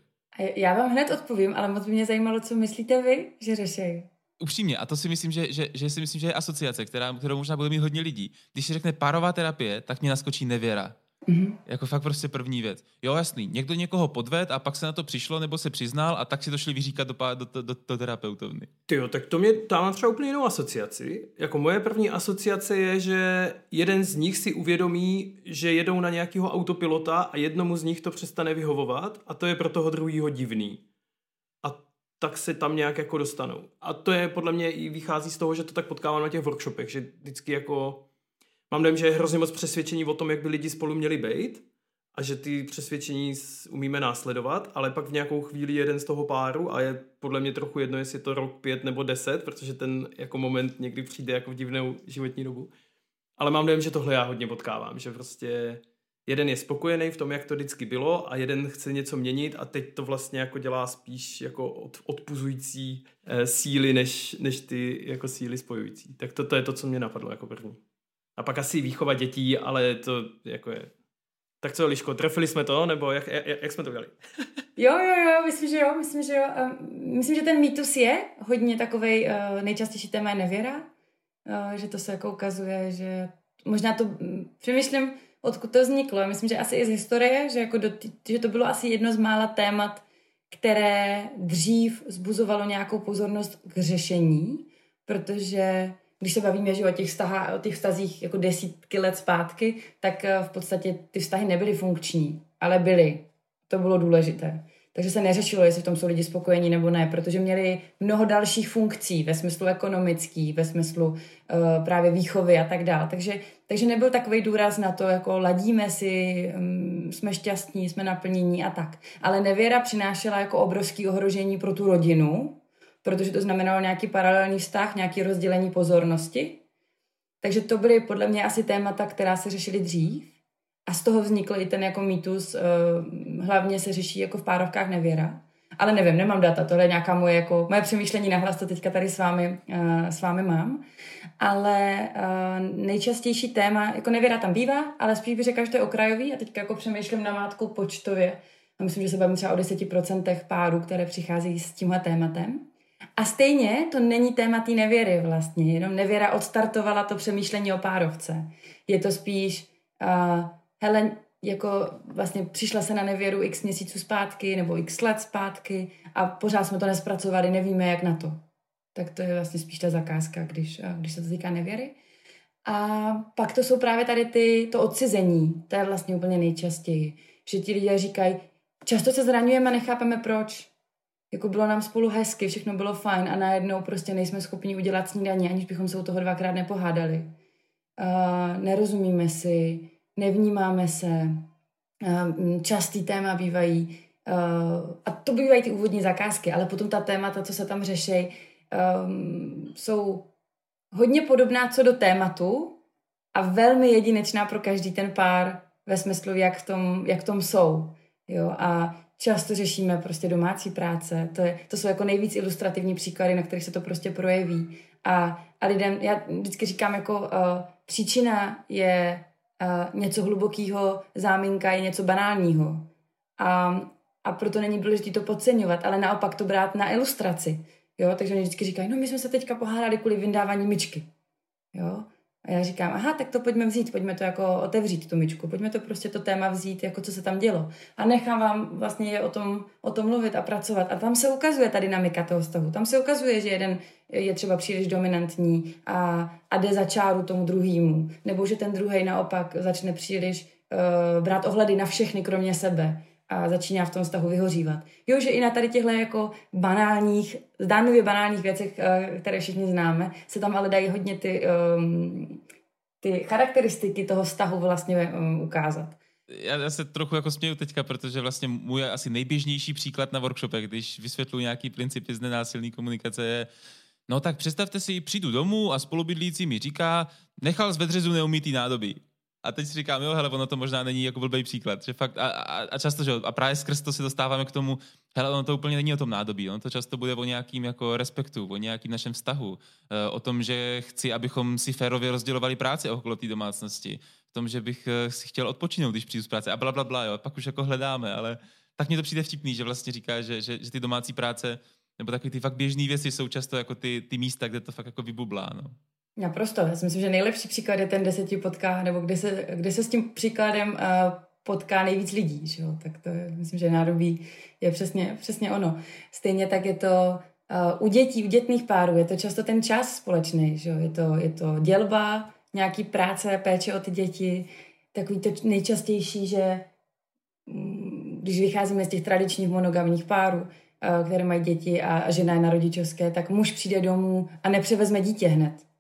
Já vám hned odpovím, ale moc by mě zajímalo, co myslíte vy, že řešejí upřímně, a to si myslím, že, že, že si myslím, že je asociace, která, kterou možná bude mít hodně lidí. Když se řekne párová terapie, tak mě naskočí nevěra. Mm-hmm. Jako fakt prostě první věc. Jo, jasný, někdo někoho podved a pak se na to přišlo nebo se přiznal a tak si to šli vyříkat do, do, do, do, do terapeutovny. Ty jo, tak to mě tam třeba úplně jinou asociaci. Jako moje první asociace je, že jeden z nich si uvědomí, že jedou na nějakého autopilota a jednomu z nich to přestane vyhovovat a to je pro toho druhého divný tak se tam nějak jako dostanou. A to je podle mě i vychází z toho, že to tak potkávám na těch workshopech, že vždycky jako mám dojem, že je hrozně moc přesvědčení o tom, jak by lidi spolu měli být a že ty přesvědčení umíme následovat, ale pak v nějakou chvíli jeden z toho páru a je podle mě trochu jedno, jestli je to rok, pět nebo deset, protože ten jako moment někdy přijde jako v divnou životní dobu. Ale mám dojem, že tohle já hodně potkávám, že prostě jeden je spokojený v tom, jak to vždycky bylo a jeden chce něco měnit a teď to vlastně jako dělá spíš jako od, odpuzující e, síly, než, než ty jako síly spojující. Tak to, to je to, co mě napadlo jako první. A pak asi výchova dětí, ale to jako je... Tak co, Liško, trefili jsme to, nebo jak, jak, jak jsme to dělali? jo, jo, jo, myslím, že jo, myslím, že jo. Myslím, že ten mýtus je hodně takovej, uh, nejčastější téma je nevěra, že to se jako ukazuje, že možná to, mm, přemýšlím, odkud to vzniklo. Myslím, že asi i z historie, že, jako do, že to bylo asi jedno z mála témat, které dřív zbuzovalo nějakou pozornost k řešení, protože když se bavíme že o, těch vztah, o těch vztazích jako desítky let zpátky, tak eh, v podstatě ty vztahy nebyly funkční, ale byly. To bylo důležité. Takže se neřešilo, jestli v tom jsou lidi spokojení nebo ne, protože měli mnoho dalších funkcí ve smyslu ekonomický, ve smyslu uh, právě výchovy a tak dále. Takže, takže nebyl takový důraz na to, jako ladíme si, um, jsme šťastní, jsme naplnění a tak. Ale nevěra přinášela jako obrovský ohrožení pro tu rodinu, protože to znamenalo nějaký paralelní vztah, nějaký rozdělení pozornosti. Takže to byly podle mě asi témata, která se řešily dřív. A z toho vznikl i ten jako mýtus, uh, hlavně se řeší jako v párovkách nevěra. Ale nevím, nemám data, tohle je nějaká moje, jako, moje přemýšlení nahlas, to teďka tady s vámi, uh, s vámi mám. Ale uh, nejčastější téma, jako nevěra tam bývá, ale spíš bych řekla, že to je okrajový a teďka jako přemýšlím na mátku počtově. A myslím, že se bavím třeba o 10% párů, které přichází s tímhle tématem. A stejně to není téma té nevěry vlastně, jenom nevěra odstartovala to přemýšlení o párovce. Je to spíš uh, hele, jako vlastně přišla se na nevěru x měsíců zpátky nebo x let zpátky a pořád jsme to nespracovali, nevíme jak na to. Tak to je vlastně spíš ta zakázka, když, když se to týká nevěry. A pak to jsou právě tady ty, to odcizení, to je vlastně úplně nejčastěji. Že ti lidé říkají, často se zraňujeme a nechápeme proč. jako bylo nám spolu hezky, všechno bylo fajn a najednou prostě nejsme schopni udělat snídaní, aniž bychom se u toho dvakrát nepohádali. Uh, nerozumíme si, nevnímáme se, uh, častý téma bývají, uh, a to bývají ty úvodní zakázky, ale potom ta témata, co se tam řeší, um, jsou hodně podobná co do tématu a velmi jedinečná pro každý ten pár ve smyslu, jak v tom, jak v tom jsou. Jo? A často řešíme prostě domácí práce. To, je, to jsou jako nejvíc ilustrativní příklady, na kterých se to prostě projeví. A, a lidem, já vždycky říkám, jako uh, příčina je něco hlubokého, záminka je něco banálního. A, a proto není důležité to podceňovat, ale naopak to brát na ilustraci. Jo, takže oni vždycky říkají, no my jsme se teďka pohádali kvůli vyndávání myčky. Jo, a já říkám, aha, tak to pojďme vzít, pojďme to jako otevřít tu myčku, pojďme to prostě to téma vzít, jako co se tam dělo. A nechám vám vlastně je o tom, o tom mluvit a pracovat. A tam se ukazuje ta dynamika toho vztahu. Tam se ukazuje, že jeden je třeba příliš dominantní a, a jde za čáru tomu druhému. Nebo že ten druhý naopak začne příliš uh, brát ohledy na všechny, kromě sebe a začíná v tom vztahu vyhořívat. Jo, že i na tady těchto jako banálních, zdánlivě banálních věcech, eh, které všichni známe, se tam ale dají hodně ty, um, ty charakteristiky toho vztahu vlastně um, ukázat. Já, já se trochu jako směju teďka, protože vlastně můj asi nejběžnější příklad na workshopech, když vysvětluji nějaký principy z nenásilné komunikace, je, no tak představte si, přijdu domů a spolubydlící mi říká, nechal z vedřezu neumítý nádobí. A teď si říkám, jo, hele, ono to možná není jako blbý příklad. Že fakt, a, a, a, často, že a právě skrz to si dostáváme k tomu, hele, ono to úplně není o tom nádobí, ono to často bude o nějakým jako respektu, o nějakým našem vztahu, eh, o tom, že chci, abychom si férově rozdělovali práci okolo té domácnosti, v tom, že bych eh, si chtěl odpočinout, když přijdu z práce a bla, bla, bla, jo, pak už jako hledáme, ale tak mi to přijde vtipný, že vlastně říká, že, že, že ty domácí práce nebo takové ty fakt běžné věci jsou často jako ty, ty místa, kde to fakt jako vybublá. No. Naprosto. Já si myslím, že nejlepší příklad je ten, kde se ti potká, nebo kde se, kde se s tím příkladem uh, potká nejvíc lidí. Že jo? Tak to je, myslím, že nádobí je přesně, přesně ono. Stejně tak je to uh, u dětí, u dětných párů, je to často ten čas společný. Že jo? Je, to, je to dělba, nějaký práce, péče o ty děti. Takový to nejčastější, že mm, když vycházíme z těch tradičních monogamních párů, uh, které mají děti a, a žena je na rodičovské, tak muž přijde domů a nepřevezme dítě hned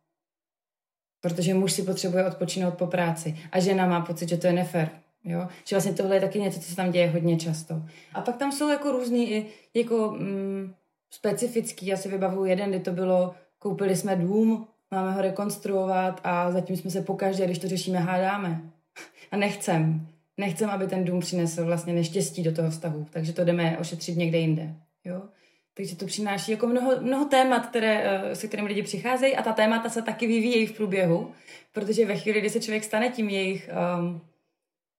protože muž si potřebuje odpočinout po práci a žena má pocit, že to je nefér. Jo? Že vlastně tohle je taky něco, co se tam děje hodně často. A pak tam jsou jako různý i jako mm, specifický, já si vybavuju jeden, kdy to bylo, koupili jsme dům, máme ho rekonstruovat a zatím jsme se pokaždé, když to řešíme, hádáme. A nechcem. Nechcem, aby ten dům přinesl vlastně neštěstí do toho vztahu, takže to jdeme ošetřit někde jinde. Jo? Takže to přináší jako mnoho, mnoho témat, které, eh, se kterými lidi přicházejí a ta témata se taky vyvíjejí v průběhu, protože ve chvíli, kdy se člověk stane tím jejich um,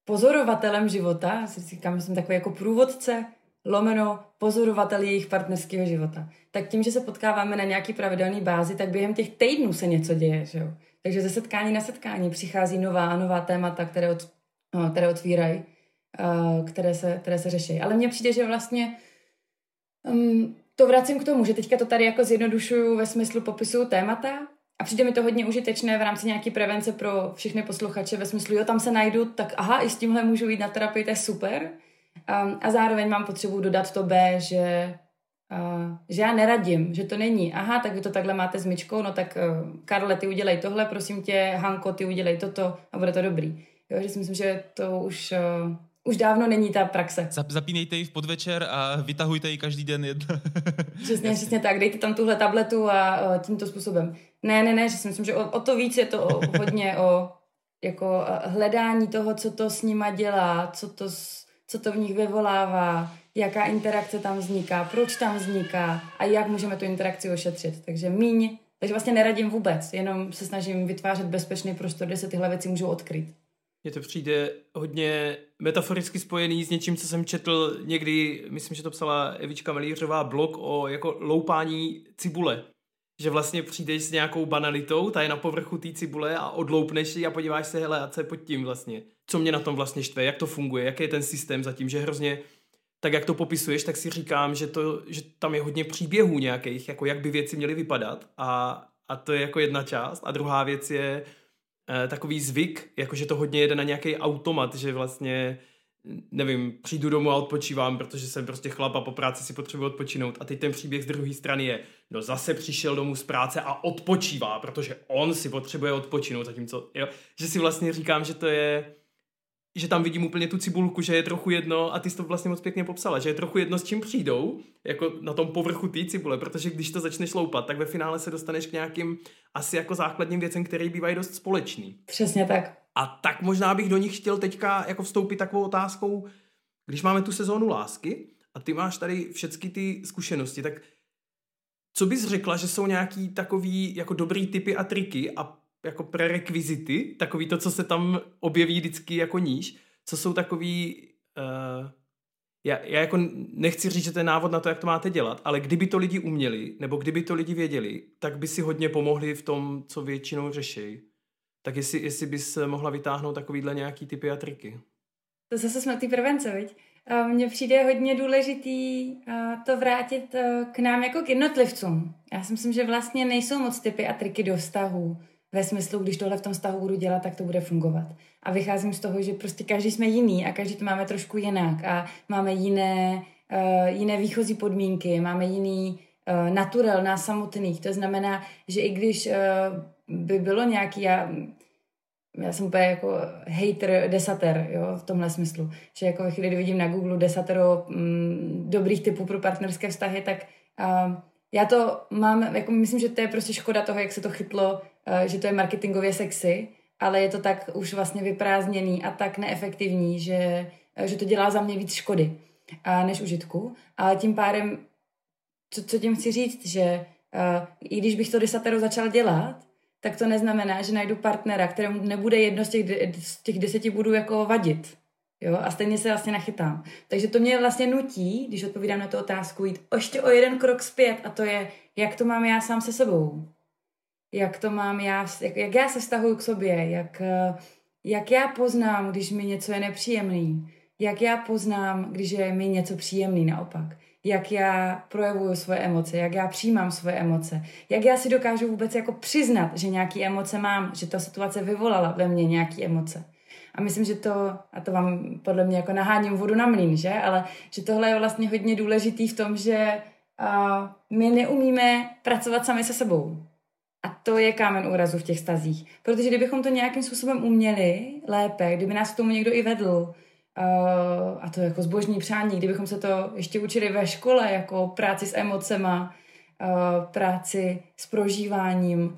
pozorovatelem života, si říkám, že jsem takový jako průvodce, lomeno pozorovatel jejich partnerského života. Tak tím, že se potkáváme na nějaký pravidelný bázi, tak během těch týdnů se něco děje. Že jo? Takže ze setkání na setkání přichází nová a nová témata, které, od, no, které otvírají, uh, které, se, které se řeší. Ale mně přijde, že vlastně um, to vracím k tomu, že teďka to tady jako zjednodušuju ve smyslu popisu témata a přijde mi to hodně užitečné v rámci nějaké prevence pro všechny posluchače ve smyslu, jo, tam se najdu, tak aha, i s tímhle můžu jít na terapii, to je super. Um, a zároveň mám potřebu dodat to B, že, uh, že já neradím, že to není, aha, tak vy to takhle máte s myčkou, no tak uh, Karle, ty udělej tohle, prosím tě, Hanko, ty udělej toto a bude to dobrý. Jo, že si myslím, že to už uh, už dávno není ta praxe. Zapínejte ji v podvečer a vytahujte ji každý den jedno. přesně, přesně tak. Dejte tam tuhle tabletu a o, tímto způsobem. Ne, ne, ne, že si myslím, že o, o to víc je to o, hodně o jako hledání toho, co to s nima dělá, co to, co to v nich vyvolává, jaká interakce tam vzniká, proč tam vzniká a jak můžeme tu interakci ošetřit. Takže míň, takže vlastně neradím vůbec, jenom se snažím vytvářet bezpečný prostor, kde se tyhle věci můžou odkryt. Mně to přijde hodně metaforicky spojený s něčím, co jsem četl někdy, myslím, že to psala Evička Melířová, blog o jako loupání cibule. Že vlastně přijdeš s nějakou banalitou, ta je na povrchu té cibule a odloupneš ji a podíváš se, hele, a co je pod tím vlastně? Co mě na tom vlastně štve, jak to funguje, jaký je ten systém zatím, že hrozně tak jak to popisuješ, tak si říkám, že, to, že tam je hodně příběhů nějakých, jako jak by věci měly vypadat a, a to je jako jedna část. A druhá věc je, takový zvyk, jakože to hodně jede na nějaký automat, že vlastně nevím, přijdu domů a odpočívám, protože jsem prostě chlap a po práci si potřebuji odpočinout. A teď ten příběh z druhé strany je, no zase přišel domů z práce a odpočívá, protože on si potřebuje odpočinout, zatímco, jo, že si vlastně říkám, že to je, že tam vidím úplně tu cibulku, že je trochu jedno, a ty jsi to vlastně moc pěkně popsala, že je trochu jedno, s čím přijdou, jako na tom povrchu té cibule, protože když to začneš loupat, tak ve finále se dostaneš k nějakým asi jako základním věcem, které bývají dost společný. Přesně tak. A tak možná bych do nich chtěl teďka jako vstoupit takovou otázkou, když máme tu sezónu lásky a ty máš tady všechny ty zkušenosti, tak co bys řekla, že jsou nějaký takový jako dobrý typy a triky a jako prerekvizity, takový to, co se tam objeví vždycky jako níž, co jsou takový, uh, já, já jako nechci říct, že to je návod na to, jak to máte dělat, ale kdyby to lidi uměli, nebo kdyby to lidi věděli, tak by si hodně pomohli v tom, co většinou řeší. Tak jestli, jestli bys mohla vytáhnout takovýhle nějaký typy a triky. To zase jsme ty prevence, viď? Mně přijde hodně důležitý to vrátit k nám jako k jednotlivcům. Já si myslím, že vlastně nejsou moc typy a triky do vztahu ve smyslu, když tohle v tom vztahu budu dělat, tak to bude fungovat. A vycházím z toho, že prostě každý jsme jiný a každý to máme trošku jinak a máme jiné, uh, jiné výchozí podmínky, máme jiný uh, naturel nás samotných. To znamená, že i když uh, by bylo nějaký, já, já jsem úplně jako hater desater, jo, v tomhle smyslu, že jako chvíli, kdy vidím na Google desatero mm, dobrých typů pro partnerské vztahy, tak uh, já to mám, jako myslím, že to je prostě škoda toho, jak se to chytlo Eh, že to je marketingově sexy, ale je to tak už vlastně vyprázdněný a tak neefektivní, že, eh, že to dělá za mě víc škody než užitku. Ale tím pádem, co, co tím chci říct, že uh, i když bych to desatero začal dělat, tak to neznamená, že najdu partnera, kterému nebude jedno z těch, z těch deseti budů jako vadit. Jo? A stejně se vlastně nachytám. Takže to mě vlastně nutí, když odpovídám na tu otázku, jít ještě o jeden krok zpět a to je, jak to mám já sám se sebou jak to mám já, jak, jak já se vztahuju k sobě, jak, eh, jak já poznám, když mi něco je nepříjemný, jak já poznám, když je mi něco příjemný naopak, jak já projevuju svoje emoce, jak já přijímám svoje emoce, jak já si dokážu vůbec jako přiznat, že nějaký emoce mám, že ta situace vyvolala ve mně nějaký emoce. A myslím, že to, a to vám podle mě jako naháním vodu na mlín, že? Ale že tohle je vlastně hodně důležitý v tom, že uh, my neumíme pracovat sami se sebou. A to je kámen úrazu v těch stazích. Protože kdybychom to nějakým způsobem uměli lépe, kdyby nás k tomu někdo i vedl, uh, a to jako zbožní přání, kdybychom se to ještě učili ve škole, jako práci s emocema, uh, práci s prožíváním, uh,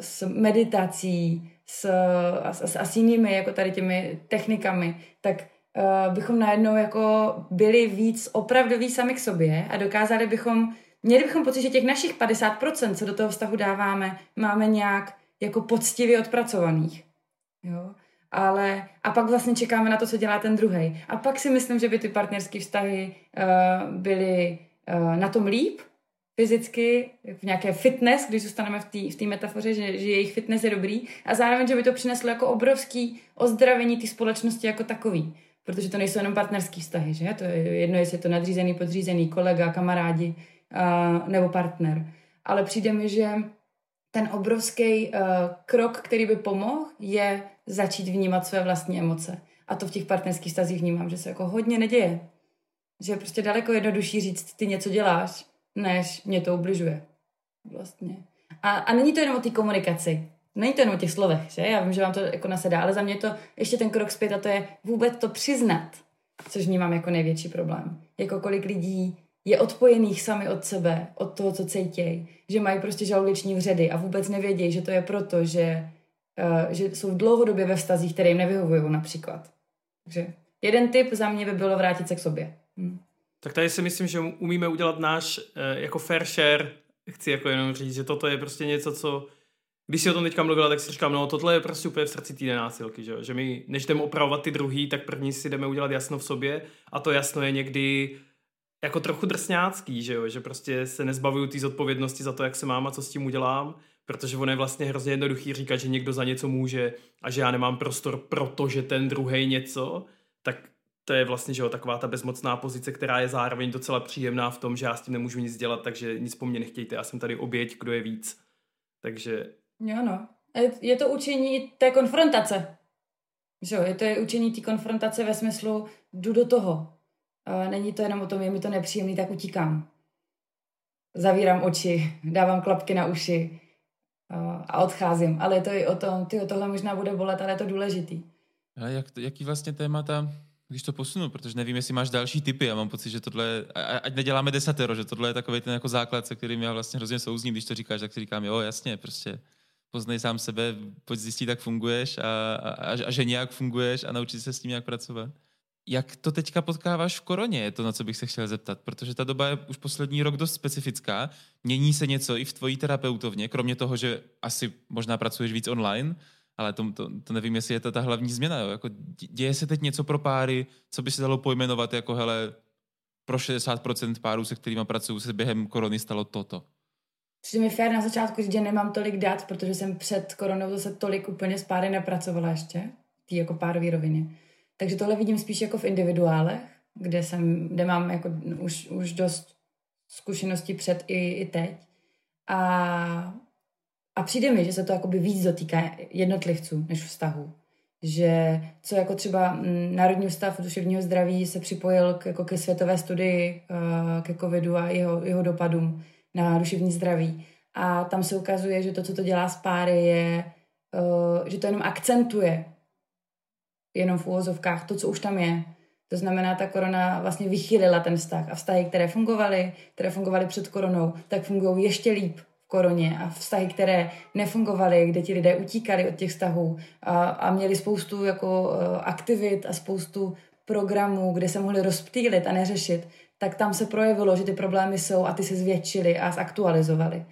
s meditací, s, a s jinými jako tady těmi technikami, tak uh, bychom najednou jako byli víc opravdoví sami k sobě a dokázali bychom Měli bychom pocit, že těch našich 50%, co do toho vztahu dáváme, máme nějak jako poctivě odpracovaných. Jo? Ale a pak vlastně čekáme na to, co dělá ten druhý. A pak si myslím, že by ty partnerské vztahy uh, byly uh, na tom líp, fyzicky, v nějaké fitness, když zůstaneme v té v metafoře, že, že jejich fitness je dobrý, a zároveň, že by to přineslo jako obrovský ozdravení té společnosti jako takový. Protože to nejsou jenom partnerské vztahy, že? To je jedno, jestli je to nadřízený, podřízený, kolega, kamarádi, uh, nebo partner. Ale přijde mi, že ten obrovský uh, krok, který by pomohl, je začít vnímat své vlastní emoce. A to v těch partnerských stazích vnímám, že se jako hodně neděje. Že je prostě daleko jednodušší říct, ty něco děláš, než mě to ubližuje. Vlastně. A, a není to jenom o té komunikaci. Není to jenom o těch slovech, že? Já vím, že vám to jako nasedá, ale za mě to ještě ten krok zpět a to je vůbec to přiznat, což vnímám jako největší problém. Jako kolik lidí je odpojených sami od sebe, od toho, co cítějí, že mají prostě žaludeční vředy a vůbec nevědějí, že to je proto, že, uh, že jsou dlouhodobě ve vztazích, které jim nevyhovují například. Takže jeden tip za mě by bylo vrátit se k sobě. Hm. Tak tady si myslím, že umíme udělat náš uh, jako fair share. Chci jako jenom říct, že toto je prostě něco, co když si o tom teďka mluvila, tak si říkám, no tohle je prostě úplně v srdci té násilky, že, že my, než jdeme opravovat ty druhý, tak první si jdeme udělat jasno v sobě a to jasno je někdy jako trochu drsňácký, že jo, že prostě se nezbavuju té zodpovědnosti za to, jak se mám a co s tím udělám, protože ono je vlastně hrozně jednoduchý říkat, že někdo za něco může a že já nemám prostor, protože ten druhý něco, tak to je vlastně, že jo, taková ta bezmocná pozice, která je zároveň docela příjemná v tom, že já s tím nemůžu nic dělat, takže nic po mně nechtějte, já jsem tady oběť, kdo je víc. Takže... Jo, no. Je to učení té konfrontace. Že jo, je to je učení té konfrontace ve smyslu, jdu do toho. Není to jenom o tom, je mi to nepříjemný, tak utíkám. Zavírám oči, dávám klapky na uši a odcházím. Ale je to i o tom, ty tohle možná bude bolet, ale je to důležitý. A jak, jaký vlastně témata, když to posunu, protože nevím, jestli máš další typy, já mám pocit, že tohle, ať neděláme desatero, že tohle je takový ten jako základ, se kterým já vlastně hrozně souzním, když to říkáš, tak si říkám, jo, jasně, prostě poznej sám sebe, pojď zjistit, jak funguješ a, a, a že nějak funguješ a naučit se s tím nějak pracovat. Jak to teďka potkáváš v koroně, je to, na co bych se chtěl zeptat, protože ta doba je už poslední rok dost specifická. Mění se něco i v tvojí terapeutovně, kromě toho, že asi možná pracuješ víc online, ale to, to, to nevím, jestli je to ta hlavní změna. Jo? Jako děje se teď něco pro páry, co by se dalo pojmenovat jako, hele, pro 60% párů, se kterými pracuju, se během korony stalo toto. Přijde mi fér na začátku říct, že nemám tolik dat, protože jsem před koronou zase tolik úplně s páry nepracovala ještě, tý jako párový rovině. Takže tohle vidím spíš jako v individuálech, kde, jsem, kde mám jako už, už dost zkušeností před i, i teď. A, a přijde mi, že se to jakoby víc dotýká jednotlivců než vztahů. Že co jako třeba mm, Národní ústav duševního zdraví se připojil k, jako ke světové studii uh, ke covidu a jeho, jeho dopadům na duševní zdraví. A tam se ukazuje, že to, co to dělá s páry, je, uh, že to jenom akcentuje jenom v úvozovkách to, co už tam je. To znamená, ta korona vlastně vychýlila ten vztah a vztahy, které fungovaly, které fungovaly před koronou, tak fungují ještě líp koroně a vztahy, které nefungovaly, kde ti lidé utíkali od těch vztahů a, a měli spoustu jako uh, aktivit a spoustu programů, kde se mohli rozptýlit a neřešit, tak tam se projevilo, že ty problémy jsou a ty se zvětšily a zaktualizovaly.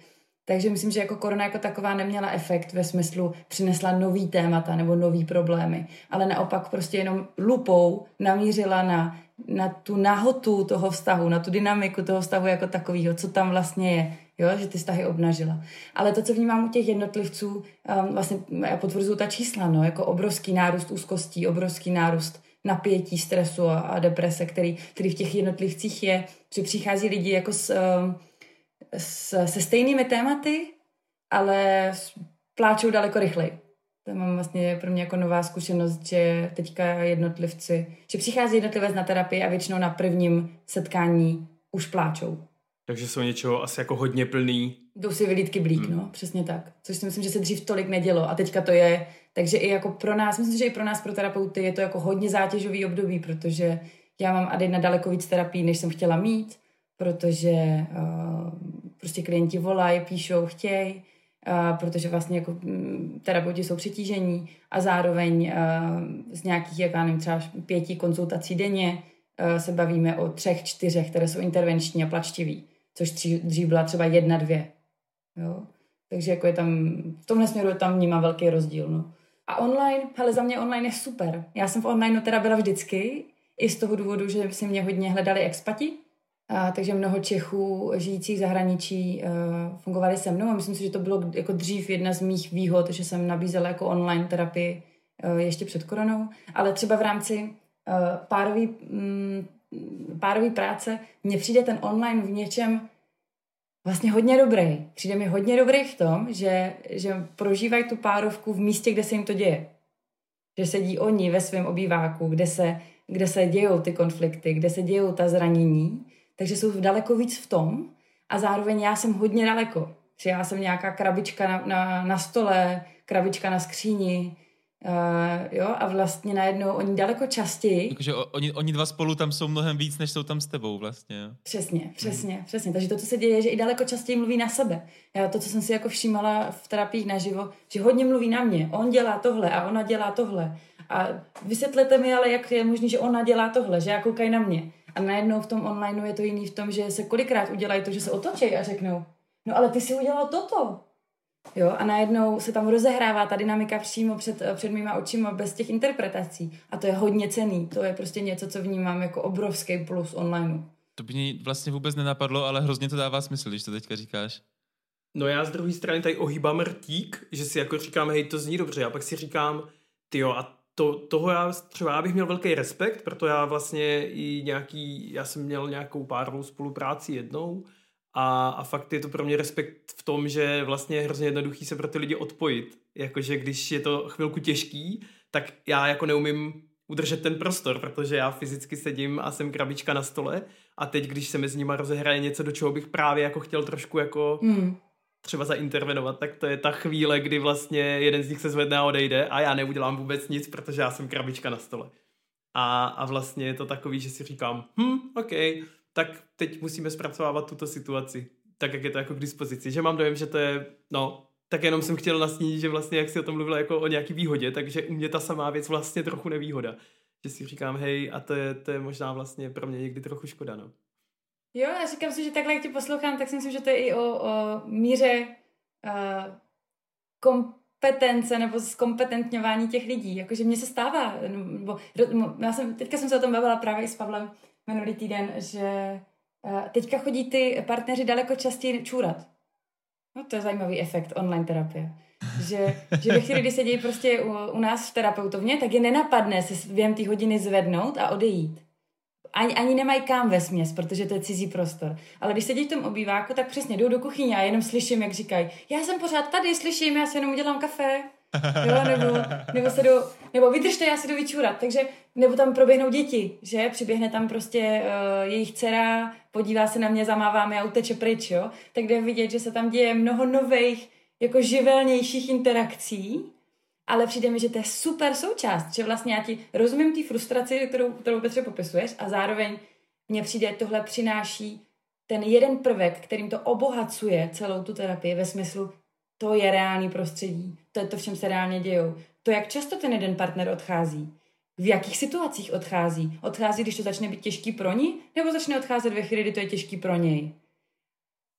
Takže myslím, že jako korona jako taková neměla efekt ve smyslu přinesla nový témata nebo nový problémy, ale naopak prostě jenom lupou namířila na, na tu nahotu toho vztahu, na tu dynamiku toho vztahu jako takového, co tam vlastně je, jo, že ty vztahy obnažila. Ale to, co vnímám u těch jednotlivců, um, vlastně já potvrzuju ta čísla, no, jako obrovský nárůst úzkostí, obrovský nárůst napětí, stresu a, a deprese, který, který v těch jednotlivcích je, že přichází lidi jako s, um, s, se stejnými tématy, ale pláčou daleko rychleji. To mám vlastně pro mě jako nová zkušenost, že teďka jednotlivci, že přichází jednotlivec na terapii a většinou na prvním setkání už pláčou. Takže jsou něčeho asi jako hodně plný. Jdou si vylítky blík, hmm. no, přesně tak. Což si myslím, že se dřív tolik nedělo a teďka to je, takže i jako pro nás, myslím, že i pro nás, pro terapeuty, je to jako hodně zátěžový období, protože já mám a na daleko víc terapii, než jsem chtěla mít, protože uh, prostě klienti volají, píšou, chtějí, uh, protože vlastně jako mm, terapeuti jsou přetížení a zároveň uh, z nějakých, jak já nevím, třeba pěti konzultací denně uh, se bavíme o třech, čtyřech, které jsou intervenční a plačtivý, což dřív byla třeba jedna, dvě. Jo? Takže jako je tam, v tomhle směru tam vnímám velký rozdíl. No. A online, hele, za mě online je super. Já jsem v online teda byla vždycky, i z toho důvodu, že si mě hodně hledali expati, a, takže mnoho Čechů žijících zahraničí uh, fungovali se mnou a myslím si, že to bylo jako dřív jedna z mých výhod, že jsem nabízela jako online terapii uh, ještě před koronou, ale třeba v rámci uh, párový, um, párový práce mně přijde ten online v něčem vlastně hodně dobrý. Přijde mi hodně dobrý v tom, že, že prožívají tu párovku v místě, kde se jim to děje. Že sedí oni ve svém obýváku, kde se, kde se dějou ty konflikty, kde se dějou ta zranění takže jsou daleko víc v tom a zároveň já jsem hodně daleko. Že já jsem nějaká krabička na, na, na stole, krabička na skříni, Uh, jo, a vlastně najednou oni daleko častěji. Takže oni, oni dva spolu tam jsou mnohem víc, než jsou tam s tebou vlastně. Jo. Přesně, přesně, hmm. přesně. Takže to, co se děje, že i daleko častěji mluví na sebe. Já to, co jsem si jako všímala v terapiích naživo, že hodně mluví na mě. On dělá tohle a ona dělá tohle. A vysvětlete mi ale, jak je možné, že ona dělá tohle, že já koukají na mě. A najednou v tom online je to jiný v tom, že se kolikrát udělají to, že se otočí a řeknou, no ale ty si udělal toto. Jo, a najednou se tam rozehrává ta dynamika přímo před, před mýma očima bez těch interpretací. A to je hodně cený. To je prostě něco, co vnímám jako obrovský plus online. To by mě vlastně vůbec nenapadlo, ale hrozně to dává smysl, když to teďka říkáš. No já z druhé strany tady ohýbám rtík, že si jako říkám, hej, to zní dobře. A pak si říkám, ty jo, a to, toho já třeba já bych měl velký respekt, proto já vlastně i nějaký, já jsem měl nějakou párovou spolupráci jednou a, a fakt je to pro mě respekt v tom, že vlastně je hrozně jednoduchý se pro ty lidi odpojit. Jakože když je to chvilku těžký, tak já jako neumím udržet ten prostor, protože já fyzicky sedím a jsem krabička na stole a teď, když se mezi nima rozehraje něco, do čeho bych právě jako chtěl trošku jako hmm. třeba zaintervenovat, tak to je ta chvíle, kdy vlastně jeden z nich se zvedne a odejde a já neudělám vůbec nic, protože já jsem krabička na stole. A, a vlastně je to takový, že si říkám, hm, OK, tak teď musíme zpracovávat tuto situaci, tak jak je to jako k dispozici. Že mám dojem, že to je, no, tak jenom jsem chtěl nasnít, že vlastně, jak si o tom mluvila jako o nějaký výhodě, takže u mě ta samá věc vlastně trochu nevýhoda. Že si říkám, hej, a to je, to je možná vlastně pro mě někdy trochu škoda, no. Jo, já říkám si, že takhle, jak tě poslouchám, tak si myslím, že to je i o, o míře uh, kompetence nebo zkompetentňování těch lidí. Jakože mně se stává, nebo, já jsem, teďka jsem se o tom bavila právě i s Pavlem minulý týden, že uh, teďka chodí ty partneři daleko častěji čůrat. No to je zajímavý efekt online terapie. Že, že ve chvíli, kdy se dějí prostě u, u nás v terapeutovně, tak je nenapadne se během té hodiny zvednout a odejít. Ani, ani nemají kam ve směs, protože to je cizí prostor. Ale když sedí v tom obýváku, tak přesně jdou do kuchyně a jenom slyším, jak říkají, já jsem pořád tady, slyším, já si jenom udělám kafe. Jo, nebo, nebo, se jdu, nebo vydržte, já se jdu vyčůrat. Takže, nebo tam proběhnou děti, že? Přiběhne tam prostě uh, jejich dcera, podívá se na mě, zamává mi a uteče pryč, jo? Tak jde vidět, že se tam děje mnoho nových, jako živelnějších interakcí, ale přijde mi, že to je super součást, že vlastně já ti rozumím té frustraci, kterou, kterou Petře popisuješ a zároveň mně přijde, tohle přináší ten jeden prvek, kterým to obohacuje celou tu terapii ve smyslu, to je reálný prostředí, to je to, v čem se reálně dějou. To, jak často ten jeden partner odchází, v jakých situacích odchází. Odchází, když to začne být těžký pro ní, nebo začne odcházet ve chvíli, kdy to je těžký pro něj.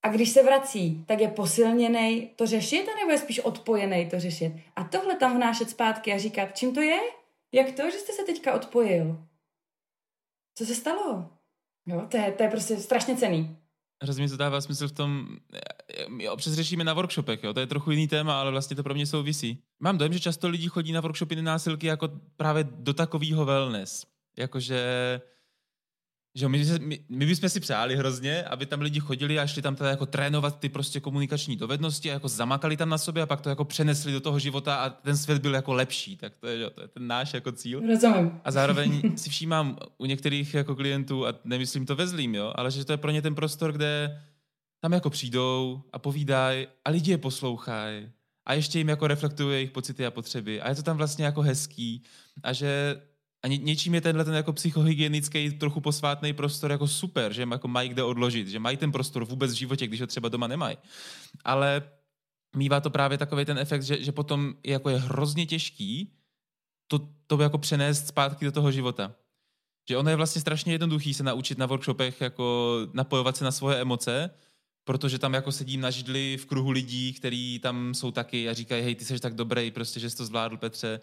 A když se vrací, tak je posilněný to řešit, nebo je spíš odpojený to řešit. A tohle tam vnášet zpátky a říkat, čím to je? Jak to, že jste se teďka odpojil? Co se stalo? Jo, to je, to je prostě strašně cený. Hrozně to dává smysl v tom, my občas řešíme na workshopech, jo, to je trochu jiný téma, ale vlastně to pro mě souvisí. Mám dojem, že často lidi chodí na workshopy násilky jako právě do takového wellness. Jakože že my, my, my bychom si přáli hrozně, aby tam lidi chodili a šli tam teda jako trénovat ty prostě komunikační dovednosti a jako zamakali tam na sobě a pak to jako přenesli do toho života a ten svět byl jako lepší. Tak to je, jo, to je ten náš jako cíl. Rozumím. A zároveň si všímám u některých jako klientů, a nemyslím to ve zlým, jo, ale že to je pro ně ten prostor, kde tam jako přijdou a povídají a lidi je poslouchají a ještě jim jako reflektují jejich pocity a potřeby a je to tam vlastně jako hezký a že a ně, něčím je tenhle ten jako psychohygienický, trochu posvátný prostor jako super, že jako mají kde odložit, že mají ten prostor vůbec v životě, když ho třeba doma nemají. Ale mývá to právě takový ten efekt, že, že potom je, jako je hrozně těžký to, to jako přenést zpátky do toho života. Že ono je vlastně strašně jednoduchý se naučit na workshopech jako napojovat se na svoje emoce, protože tam jako sedím na židli v kruhu lidí, kteří tam jsou taky a říkají, hej, ty jsi tak dobrý, prostě, že jsi to zvládl, Petře,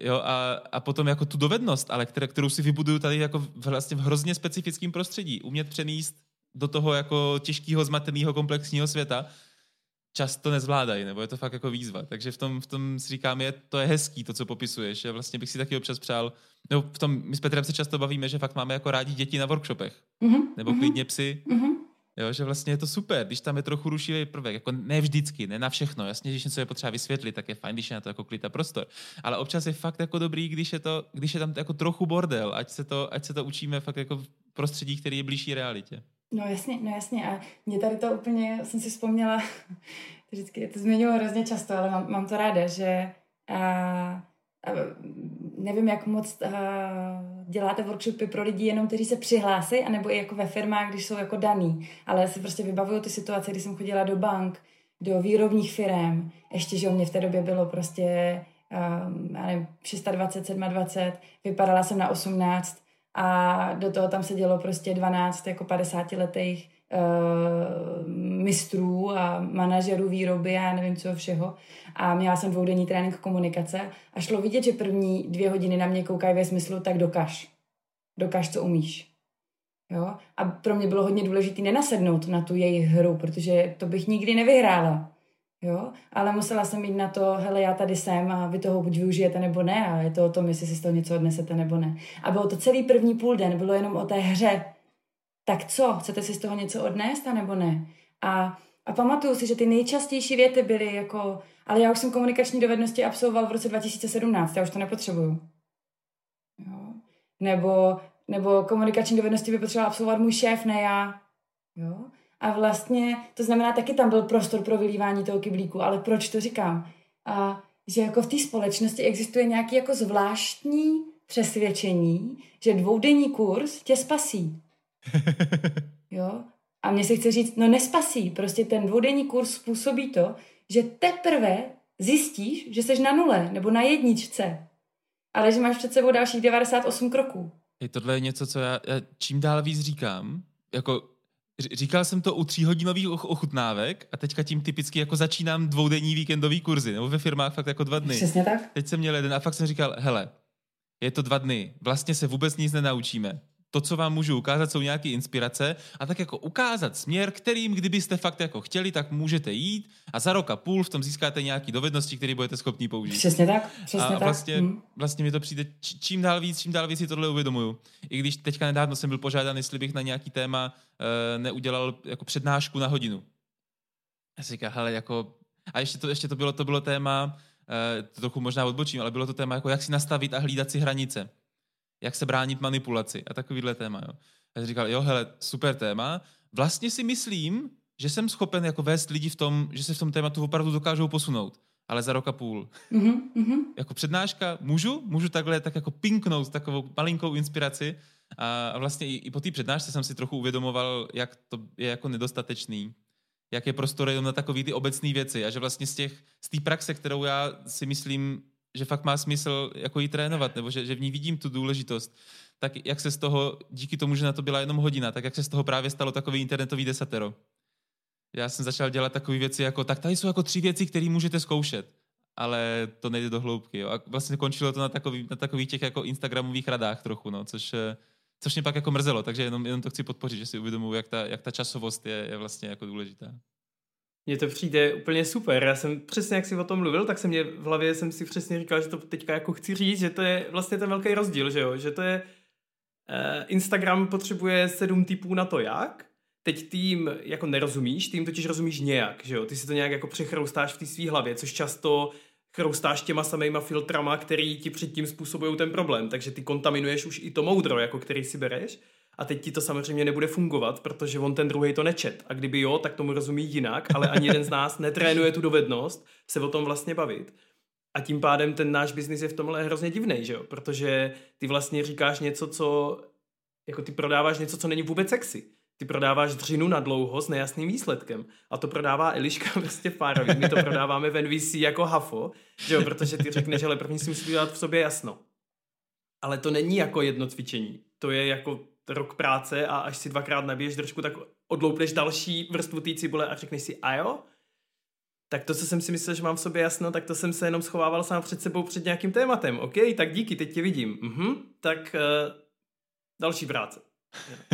Jo, a, a potom jako tu dovednost, ale které, kterou si vybuduju tady jako vlastně v hrozně specifickém prostředí. Umět přenést do toho jako těžkého, zmateného, komplexního světa, často nezvládají, nebo je to fakt jako výzva. Takže v tom, v tom si říkám, je, to je hezký, to, co popisuješ. Že vlastně bych si taky občas přál, nebo v tom, my s Petrem se často bavíme, že fakt máme jako rádi děti na workshopech. Mm-hmm. Nebo klidně psy. Mm-hmm. Jo, že vlastně je to super, když tam je trochu rušivý prvek, jako ne vždycky, ne na všechno. Jasně, když něco je potřeba vysvětlit, tak je fajn, když je na to jako klid a prostor. Ale občas je fakt jako dobrý, když je, to, když je tam jako trochu bordel, ať se to, ať se to učíme fakt jako v prostředí, který je blížší realitě. No jasně, no jasně. A mě tady to úplně, jsem si vzpomněla, vždycky to zmiňuji hrozně často, ale mám, mám to ráda, že a, nevím, jak moc uh, děláte workshopy pro lidi jenom, kteří se přihlásí, anebo i jako ve firmách, když jsou jako daný. Ale já si prostě vybavuju ty situace, kdy jsem chodila do bank, do výrobních firm, ještě, že u mě v té době bylo prostě um, já nevím, 620, 27, vypadala jsem na 18 a do toho tam se dělo prostě 12 jako 50 letých mistrů a manažerů výroby a já nevím co všeho. A měla jsem dvoudenní trénink komunikace a šlo vidět, že první dvě hodiny na mě koukají ve smyslu, tak dokaž. Dokaž, co umíš. Jo? A pro mě bylo hodně důležité nenasednout na tu jejich hru, protože to bych nikdy nevyhrála. Jo? Ale musela jsem jít na to, hele, já tady jsem a vy toho buď využijete nebo ne a je to o tom, jestli si z toho něco odnesete nebo ne. A bylo to celý první půl den, bylo jenom o té hře, tak co? Chcete si z toho něco odnést, nebo ne? A, A pamatuju si, že ty nejčastější věty byly jako, ale já už jsem komunikační dovednosti absolvoval v roce 2017, já už to nepotřebuju. Jo? Nebo, nebo komunikační dovednosti by potřeboval absolvovat můj šéf, ne já. Jo? A vlastně, to znamená, taky tam byl prostor pro vylívání toho kyblíku, ale proč to říkám? A, že jako v té společnosti existuje nějaký jako zvláštní přesvědčení, že dvoudenní kurz tě spasí. Jo? A mně se chce říct, no nespasí. Prostě ten dvoudenní kurz způsobí to, že teprve zjistíš, že jsi na nule nebo na jedničce, ale že máš před sebou dalších 98 kroků. Je tohle je něco, co já, já čím dál víc říkám. Jako Říkal jsem to u tříhodinových ochutnávek a teďka tím typicky jako začínám dvoudenní víkendový kurzy, nebo ve firmách fakt jako dva dny. Přesně tak. Teď jsem měl jeden a fakt jsem říkal, hele, je to dva dny, vlastně se vůbec nic nenaučíme to, co vám můžu ukázat, jsou nějaké inspirace a tak jako ukázat směr, kterým, kdybyste fakt jako chtěli, tak můžete jít a za rok a půl v tom získáte nějaké dovednosti, které budete schopni použít. Přesně tak. Přesně a vlastně, tak. Hmm. vlastně mi to přijde čím dál víc, čím dál víc si tohle uvědomuju. I když teďka nedávno jsem byl požádán, jestli bych na nějaký téma uh, neudělal jako přednášku na hodinu. Já si říkám, hele, jako... A ještě to, ještě to bylo, to bylo téma, uh, to trochu možná odbočím, ale bylo to téma, jako jak si nastavit a hlídat si hranice jak se bránit manipulaci a takovýhle téma. Jo. Já jsem říkal, jo, hele, super téma. Vlastně si myslím, že jsem schopen jako vést lidi v tom, že se v tom tématu opravdu dokážou posunout. Ale za rok a půl. Mm-hmm. Jako přednáška můžu, můžu takhle tak jako pinknout takovou malinkou inspiraci a vlastně i, i po té přednášce jsem si trochu uvědomoval, jak to je jako nedostatečný jak je prostor jenom na takové ty obecné věci a že vlastně z těch, z té praxe, kterou já si myslím, že fakt má smysl jako jí trénovat, nebo že, že v ní vidím tu důležitost, tak jak se z toho, díky tomu, že na to byla jenom hodina, tak jak se z toho právě stalo takový internetový desatero. Já jsem začal dělat takové věci jako, tak tady jsou jako tři věci, které můžete zkoušet, ale to nejde do hloubky. Jo. A vlastně končilo to na, takový, na takových těch jako Instagramových radách trochu, no, což, eh, což mě pak jako mrzelo, takže jenom, jenom to chci podpořit, že si uvědomuji, jak ta, jak ta časovost je, je vlastně jako důležitá. Mně to přijde úplně super. Já jsem přesně, jak jsi o tom mluvil, tak jsem mě v hlavě jsem si přesně říkal, že to teďka jako chci říct, že to je vlastně ten velký rozdíl, že jo? Že to je uh, Instagram potřebuje sedm typů na to, jak. Teď tým jako nerozumíš, tým totiž rozumíš nějak, že jo? Ty si to nějak jako přechroustáš v té své hlavě, což často chroustáš těma samýma filtrama, který ti předtím způsobují ten problém, takže ty kontaminuješ už i to moudro, jako který si bereš a teď ti to samozřejmě nebude fungovat, protože on ten druhý to nečet. A kdyby jo, tak tomu rozumí jinak, ale ani jeden z nás netrénuje tu dovednost se o tom vlastně bavit. A tím pádem ten náš biznis je v tomhle hrozně divný, že jo? Protože ty vlastně říkáš něco, co jako ty prodáváš něco, co není vůbec sexy. Ty prodáváš dřinu na dlouho s nejasným výsledkem. A to prodává Eliška prostě párový. My to prodáváme v NVC jako hafo, že jo? protože ty řekneš, že první si musí dělat v sobě jasno. Ale to není jako jedno cvičení. To je jako rok práce a až si dvakrát nabiješ držku, tak odloupneš další vrstvu té cibule a řekneš si a jo? Tak to, co jsem si myslel, že mám v sobě jasno, tak to jsem se jenom schovával sám před sebou před nějakým tématem. OK, tak díky, teď tě vidím. Mhm, tak uh, další práce.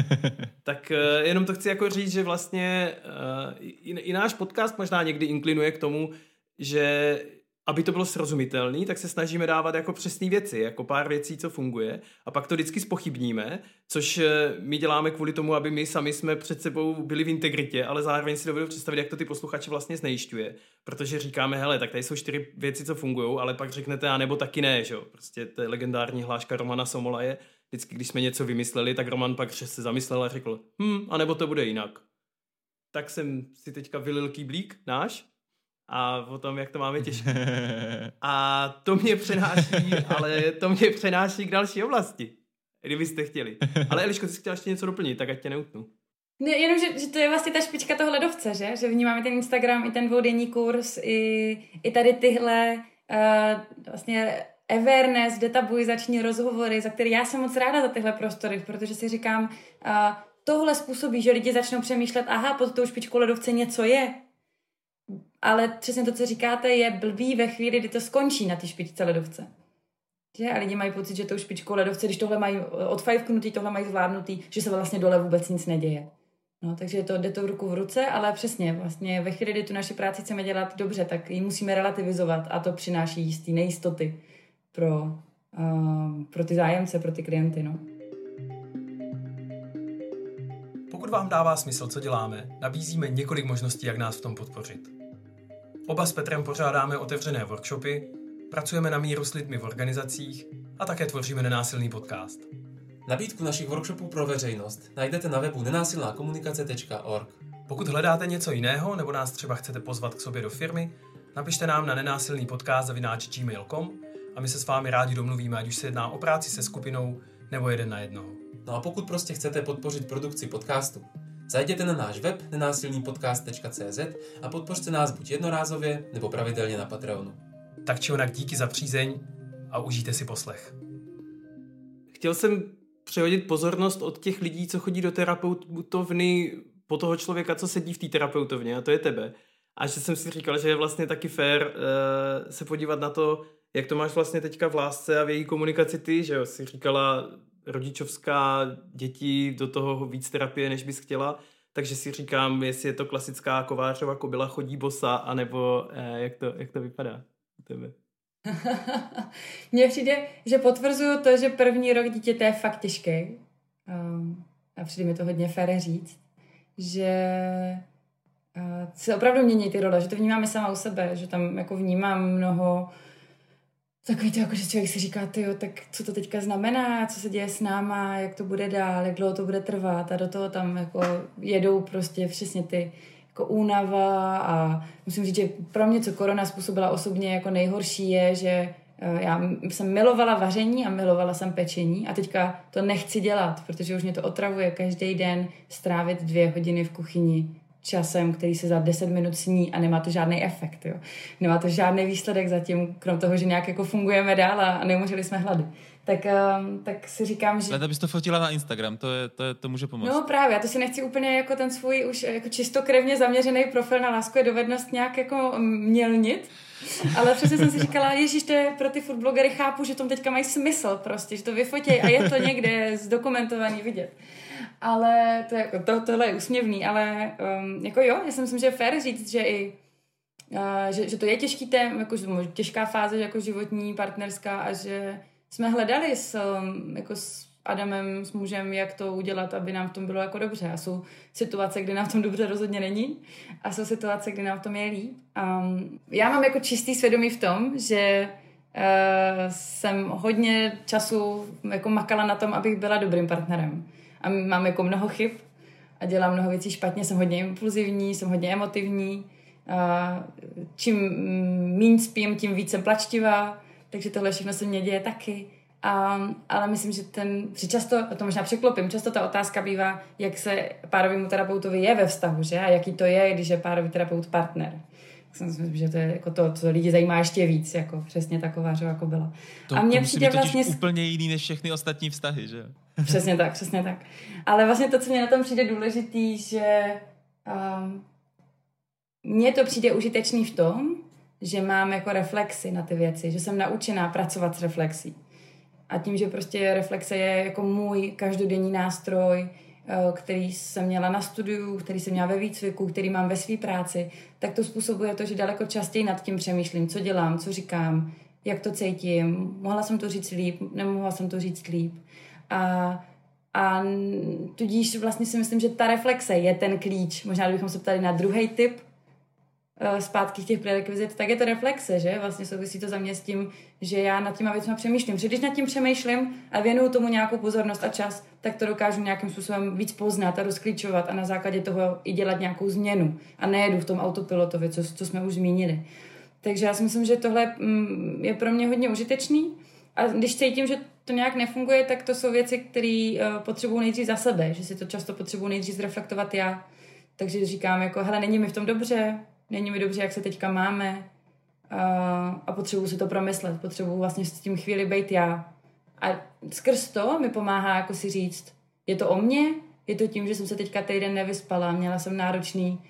tak uh, jenom to chci jako říct, že vlastně uh, i, i náš podcast možná někdy inklinuje k tomu, že aby to bylo srozumitelné, tak se snažíme dávat jako přesné věci, jako pár věcí, co funguje a pak to vždycky spochybníme, což eh, my děláme kvůli tomu, aby my sami jsme před sebou byli v integritě, ale zároveň si dovedu představit, jak to ty posluchače vlastně znejišťuje, protože říkáme, hele, tak tady jsou čtyři věci, co fungují, ale pak řeknete, a nebo taky ne, že jo? Prostě to je legendární hláška Romana Somola je, vždycky, když jsme něco vymysleli, tak Roman pak se zamyslel a řekl, hm, a nebo to bude jinak. Tak jsem si teďka vylil kýblík náš a o tom, jak to máme těžké. A to mě přenáší, ale to mě přenáší k další oblasti, kdybyste chtěli. Ale Eliško, ty jsi chtěla ještě něco doplnit, tak ať tě neutnu. Ne, jenom, že, že to je vlastně ta špička toho ledovce, že? Že vnímáme ten Instagram, i ten dvoudenní kurz, i, i tady tyhle uh, vlastně awareness, detabuizační rozhovory, za které já jsem moc ráda za tyhle prostory, protože si říkám, uh, tohle způsobí, že lidi začnou přemýšlet, aha, pod tou špičkou ledovce něco je, ale přesně to, co říkáte, je blbý ve chvíli, kdy to skončí na té špičce ledovce. Že? A lidi mají pocit, že tou špičkou ledovce, když tohle mají odfajfknutý, tohle mají zvládnutý, že se vlastně dole vůbec nic neděje. No, takže to jde to ruku v ruce, ale přesně, vlastně ve chvíli, kdy tu naši práci chceme dělat dobře, tak ji musíme relativizovat a to přináší jistý nejistoty pro, uh, pro ty zájemce, pro ty klienty. No. Pokud vám dává smysl, co děláme, nabízíme několik možností, jak nás v tom podpořit. Oba s Petrem pořádáme otevřené workshopy, pracujeme na míru s lidmi v organizacích a také tvoříme nenásilný podcast. Nabídku našich workshopů pro veřejnost najdete na webu nenásilnákomunikace.org. Pokud hledáte něco jiného nebo nás třeba chcete pozvat k sobě do firmy, napište nám na nenásilný podcast zavináč gmail.com a my se s vámi rádi domluvíme, ať už se jedná o práci se skupinou nebo jeden na jednoho. No a pokud prostě chcete podpořit produkci podcastu, zajděte na náš web nenásilnýpodcast.cz a podpořte nás buď jednorázově nebo pravidelně na Patreonu. Tak či onak díky za přízeň a užijte si poslech. Chtěl jsem přehodit pozornost od těch lidí, co chodí do terapeutovny po toho člověka, co sedí v té terapeutovně, a to je tebe. A že jsem si říkal, že je vlastně taky fér uh, se podívat na to, jak to máš vlastně teďka v lásce a v její komunikaci ty, že jo, si říkala rodičovská, děti, do toho víc terapie, než bys chtěla, takže si říkám, jestli je to klasická kovářova kobila chodí bosa, anebo eh, jak, to, jak to vypadá u tebe. Mně přijde, že potvrzuju to, že první rok dítěte je fakt těžký. Um, a přijde mi to hodně fér říct, že uh, se opravdu mění ty role, že to vnímám i sama u sebe, že tam jako vnímám mnoho takový to, jako, že člověk si říká, tyjo, tak co to teďka znamená, co se děje s náma, jak to bude dál, jak dlouho to bude trvat. A do toho tam jako jedou prostě přesně ty jako únava a musím říct, že pro mě, co korona způsobila osobně jako nejhorší je, že eh, já jsem milovala vaření a milovala jsem pečení a teďka to nechci dělat, protože už mě to otravuje každý den strávit dvě hodiny v kuchyni časem, který se za 10 minut sní a nemá to žádný efekt. Jo. Nemá to žádný výsledek zatím, krom toho, že nějak jako fungujeme dál a neumřeli jsme hlady. Tak, um, tak si říkám, že... Ale bys to fotila na Instagram, to, je, to, je, to může pomoct. No právě, já to si nechci úplně jako ten svůj už jako čistokrevně zaměřený profil na lásku je dovednost nějak jako mělnit. Ale přesně jsem si říkala, ježíš, to je pro ty foodblogery, chápu, že tom teďka mají smysl prostě, že to vyfotějí a je to někde zdokumentovaný vidět. Ale to, jako, to, tohle je úsměvný, ale um, jako jo, já si myslím, že je fér říct, že i uh, že, že to je těžký tém, jako, těžká fáze jako životní, partnerská a že jsme hledali s, um, jako s Adamem, s mužem, jak to udělat, aby nám v tom bylo jako dobře. A jsou situace, kdy nám v tom dobře rozhodně není a jsou situace, kdy nám v tom je líp. Um, já mám jako čistý svědomí v tom, že uh, jsem hodně času jako makala na tom, abych byla dobrým partnerem a mám jako mnoho chyb a dělám mnoho věcí špatně, jsem hodně impulzivní, jsem hodně emotivní. A čím méně spím, tím víc jsem plačtivá, takže tohle všechno se mě děje taky. A, ale myslím, že ten, že často, to možná překlopím, často ta otázka bývá, jak se párovému terapeutovi je ve vztahu, že? A jaký to je, když je párový terapeut partner. Tak si myslím, že to je jako to, co lidi zajímá ještě víc, jako přesně taková, že jako byla. To, a mě to přijde vlastně... úplně jiný než všechny ostatní vztahy, že? Přesně tak, přesně tak. Ale vlastně to, co mě na tom přijde důležitý, že um, mně to přijde užitečný v tom, že mám jako reflexy na ty věci, že jsem naučená pracovat s reflexí. A tím, že prostě reflexe je jako můj každodenní nástroj, eh, který jsem měla na studiu, který jsem měla ve výcviku, který mám ve své práci, tak to způsobuje to, že daleko častěji nad tím přemýšlím, co dělám, co říkám, jak to cítím, mohla jsem to říct líp, nemohla jsem to říct líp. A, a tudíž vlastně si myslím, že ta reflexe je ten klíč. Možná, kdybychom se ptali na druhý typ zpátky těch prerekvizit, tak je to reflexe, že? Vlastně souvisí to za mě s tím, že já nad těma věcmi přemýšlím. Protože když nad tím přemýšlím a věnuju tomu nějakou pozornost a čas, tak to dokážu nějakým způsobem víc poznat a rozklíčovat a na základě toho i dělat nějakou změnu. A nejedu v tom autopilotovi, co, co jsme už zmínili. Takže já si myslím, že tohle mm, je pro mě hodně užitečný. A když cítím, že to nějak nefunguje, tak to jsou věci, které uh, potřebuji nejdřív za sebe, že si to často potřebuji nejdřív zreflektovat já. Takže říkám jako, hele, není mi v tom dobře, není mi dobře, jak se teďka máme uh, a potřebuji si to promyslet, potřebuji vlastně s tím chvíli být já. A skrz to mi pomáhá jako si říct, je to o mně, je to tím, že jsem se teďka týden nevyspala, měla jsem náročný,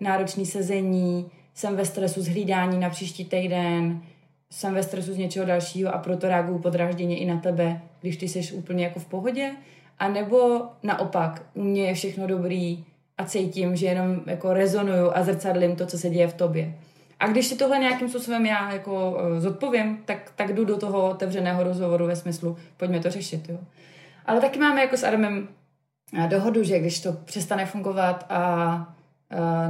náročný sezení, jsem ve stresu z hlídání na příští týden, jsem ve stresu z něčeho dalšího a proto reaguju podrážděně i na tebe, když ty jsi úplně jako v pohodě, a nebo naopak, u mě je všechno dobrý a cítím, že jenom jako rezonuju a zrcadlím to, co se děje v tobě. A když si tohle nějakým způsobem já jako uh, zodpovím, tak, tak jdu do toho otevřeného rozhovoru ve smyslu, pojďme to řešit, jo. Ale taky máme jako s Adamem dohodu, že když to přestane fungovat a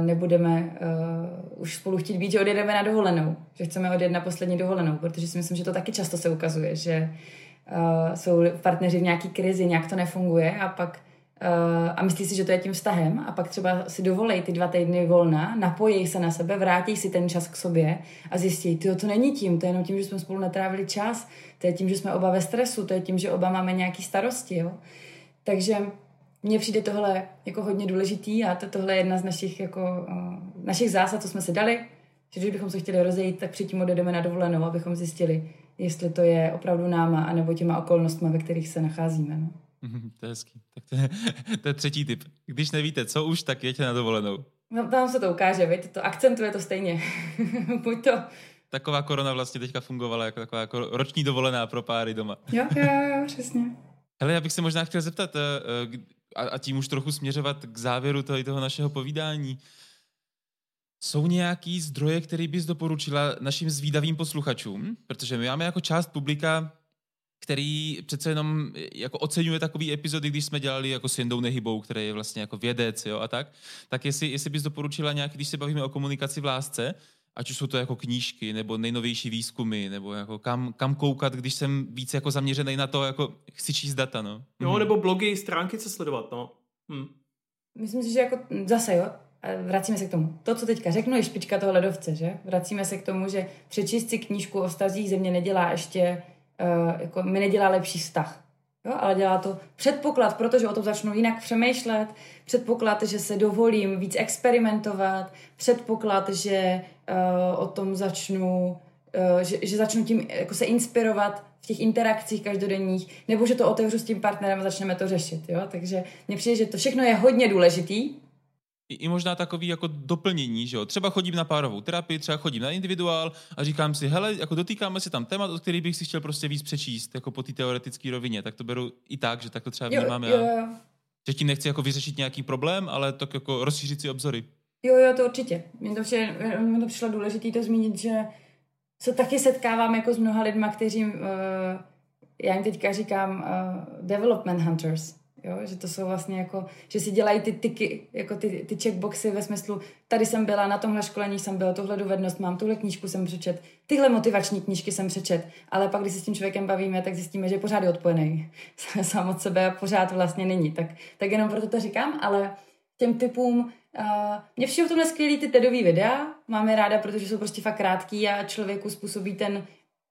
nebudeme uh, už spolu chtít být, že odjedeme na dovolenou, že chceme odjet na poslední dovolenou, protože si myslím, že to taky často se ukazuje, že uh, jsou partneři v nějaký krizi, nějak to nefunguje a pak uh, a myslí si, že to je tím vztahem a pak třeba si dovolej ty dva týdny volna, napojí se na sebe, vrátí si ten čas k sobě a zjistí, ty to není tím, to je jenom tím, že jsme spolu netrávili čas, to je tím, že jsme oba ve stresu, to je tím, že oba máme nějaký starosti, jo. Takže mně přijde tohle jako hodně důležitý a to, tohle je jedna z našich, jako, uh, našich zásad, co jsme si dali, že když bychom se chtěli rozejít, tak předtím odjedeme na dovolenou, abychom zjistili, jestli to je opravdu náma, anebo těma okolnostmi, ve kterých se nacházíme. No. Mm, to je hezký. Tak to je, to je třetí tip. Když nevíte, co už, tak jeďte na dovolenou. No, tam se to ukáže, víte, to akcentuje to stejně. Buď to... Taková korona vlastně teďka fungovala jako taková jako roční dovolená pro páry doma. Jo, jo, jo, přesně. Hele, já bych se možná chtěl zeptat, eh, eh, a, a tím už trochu směřovat k závěru toho, toho našeho povídání. Jsou nějaký zdroje, který bys doporučila našim zvídavým posluchačům? Protože my máme jako část publika, který přece jenom jako oceňuje takový epizody, když jsme dělali jako s Jendou Nehybou, který je vlastně jako vědec jo, a tak, tak jestli, jestli bys doporučila nějak, když se bavíme o komunikaci v lásce, ať už jsou to jako knížky, nebo nejnovější výzkumy, nebo jako kam, kam koukat, když jsem víc jako zaměřený na to, jako chci číst data, no. Jo, mhm. nebo blogy, stránky, co sledovat, no. Hm. Myslím si, že jako zase, jo, vracíme se k tomu. To, co teďka řeknu, je špička toho ledovce, že? Vracíme se k tomu, že přečíst si knížku o vztazích země nedělá ještě, uh, jako mi nedělá lepší vztah. Jo, ale dělá to předpoklad, protože o tom začnu jinak přemýšlet, předpoklad, že se dovolím víc experimentovat, předpoklad, že uh, o tom začnu, uh, že, že začnu tím jako se inspirovat v těch interakcích každodenních, nebo že to otevřu s tím partnerem a začneme to řešit. Jo? Takže mně přijde, že to všechno je hodně důležitý, i, i možná takový jako doplnění, že jo. Třeba chodím na párovou terapii, třeba chodím na individuál a říkám si, hele, jako dotýkáme se tam témat, od kterých bych si chtěl prostě víc přečíst, jako po té teoretické rovině, tak to beru i tak, že tak to třeba vnímám jo, já. Jo, Že tím nechci jako vyřešit nějaký problém, ale tak jako rozšířit si obzory. Jo, jo, to určitě. Mně to, vše, mě to přišlo důležité to zmínit, že se taky setkávám jako s mnoha lidma, kteří, uh, já jim teďka říkám uh, development hunters, Jo? Že to jsou vlastně jako, že si dělají ty tyky, jako ty, ty checkboxy ve smyslu, tady jsem byla, na tomhle školení jsem byla, tohle dovednost mám, tuhle knížku jsem přečet, tyhle motivační knížky jsem přečet, ale pak, když se s tím člověkem bavíme, tak zjistíme, že pořád je odpojený sám od sebe a pořád vlastně není. Tak, tak jenom proto to říkám, ale těm typům Uh, mě všeho v tomhle skvělý ty TEDový videa, máme ráda, protože jsou prostě fakt krátký a člověku způsobí ten,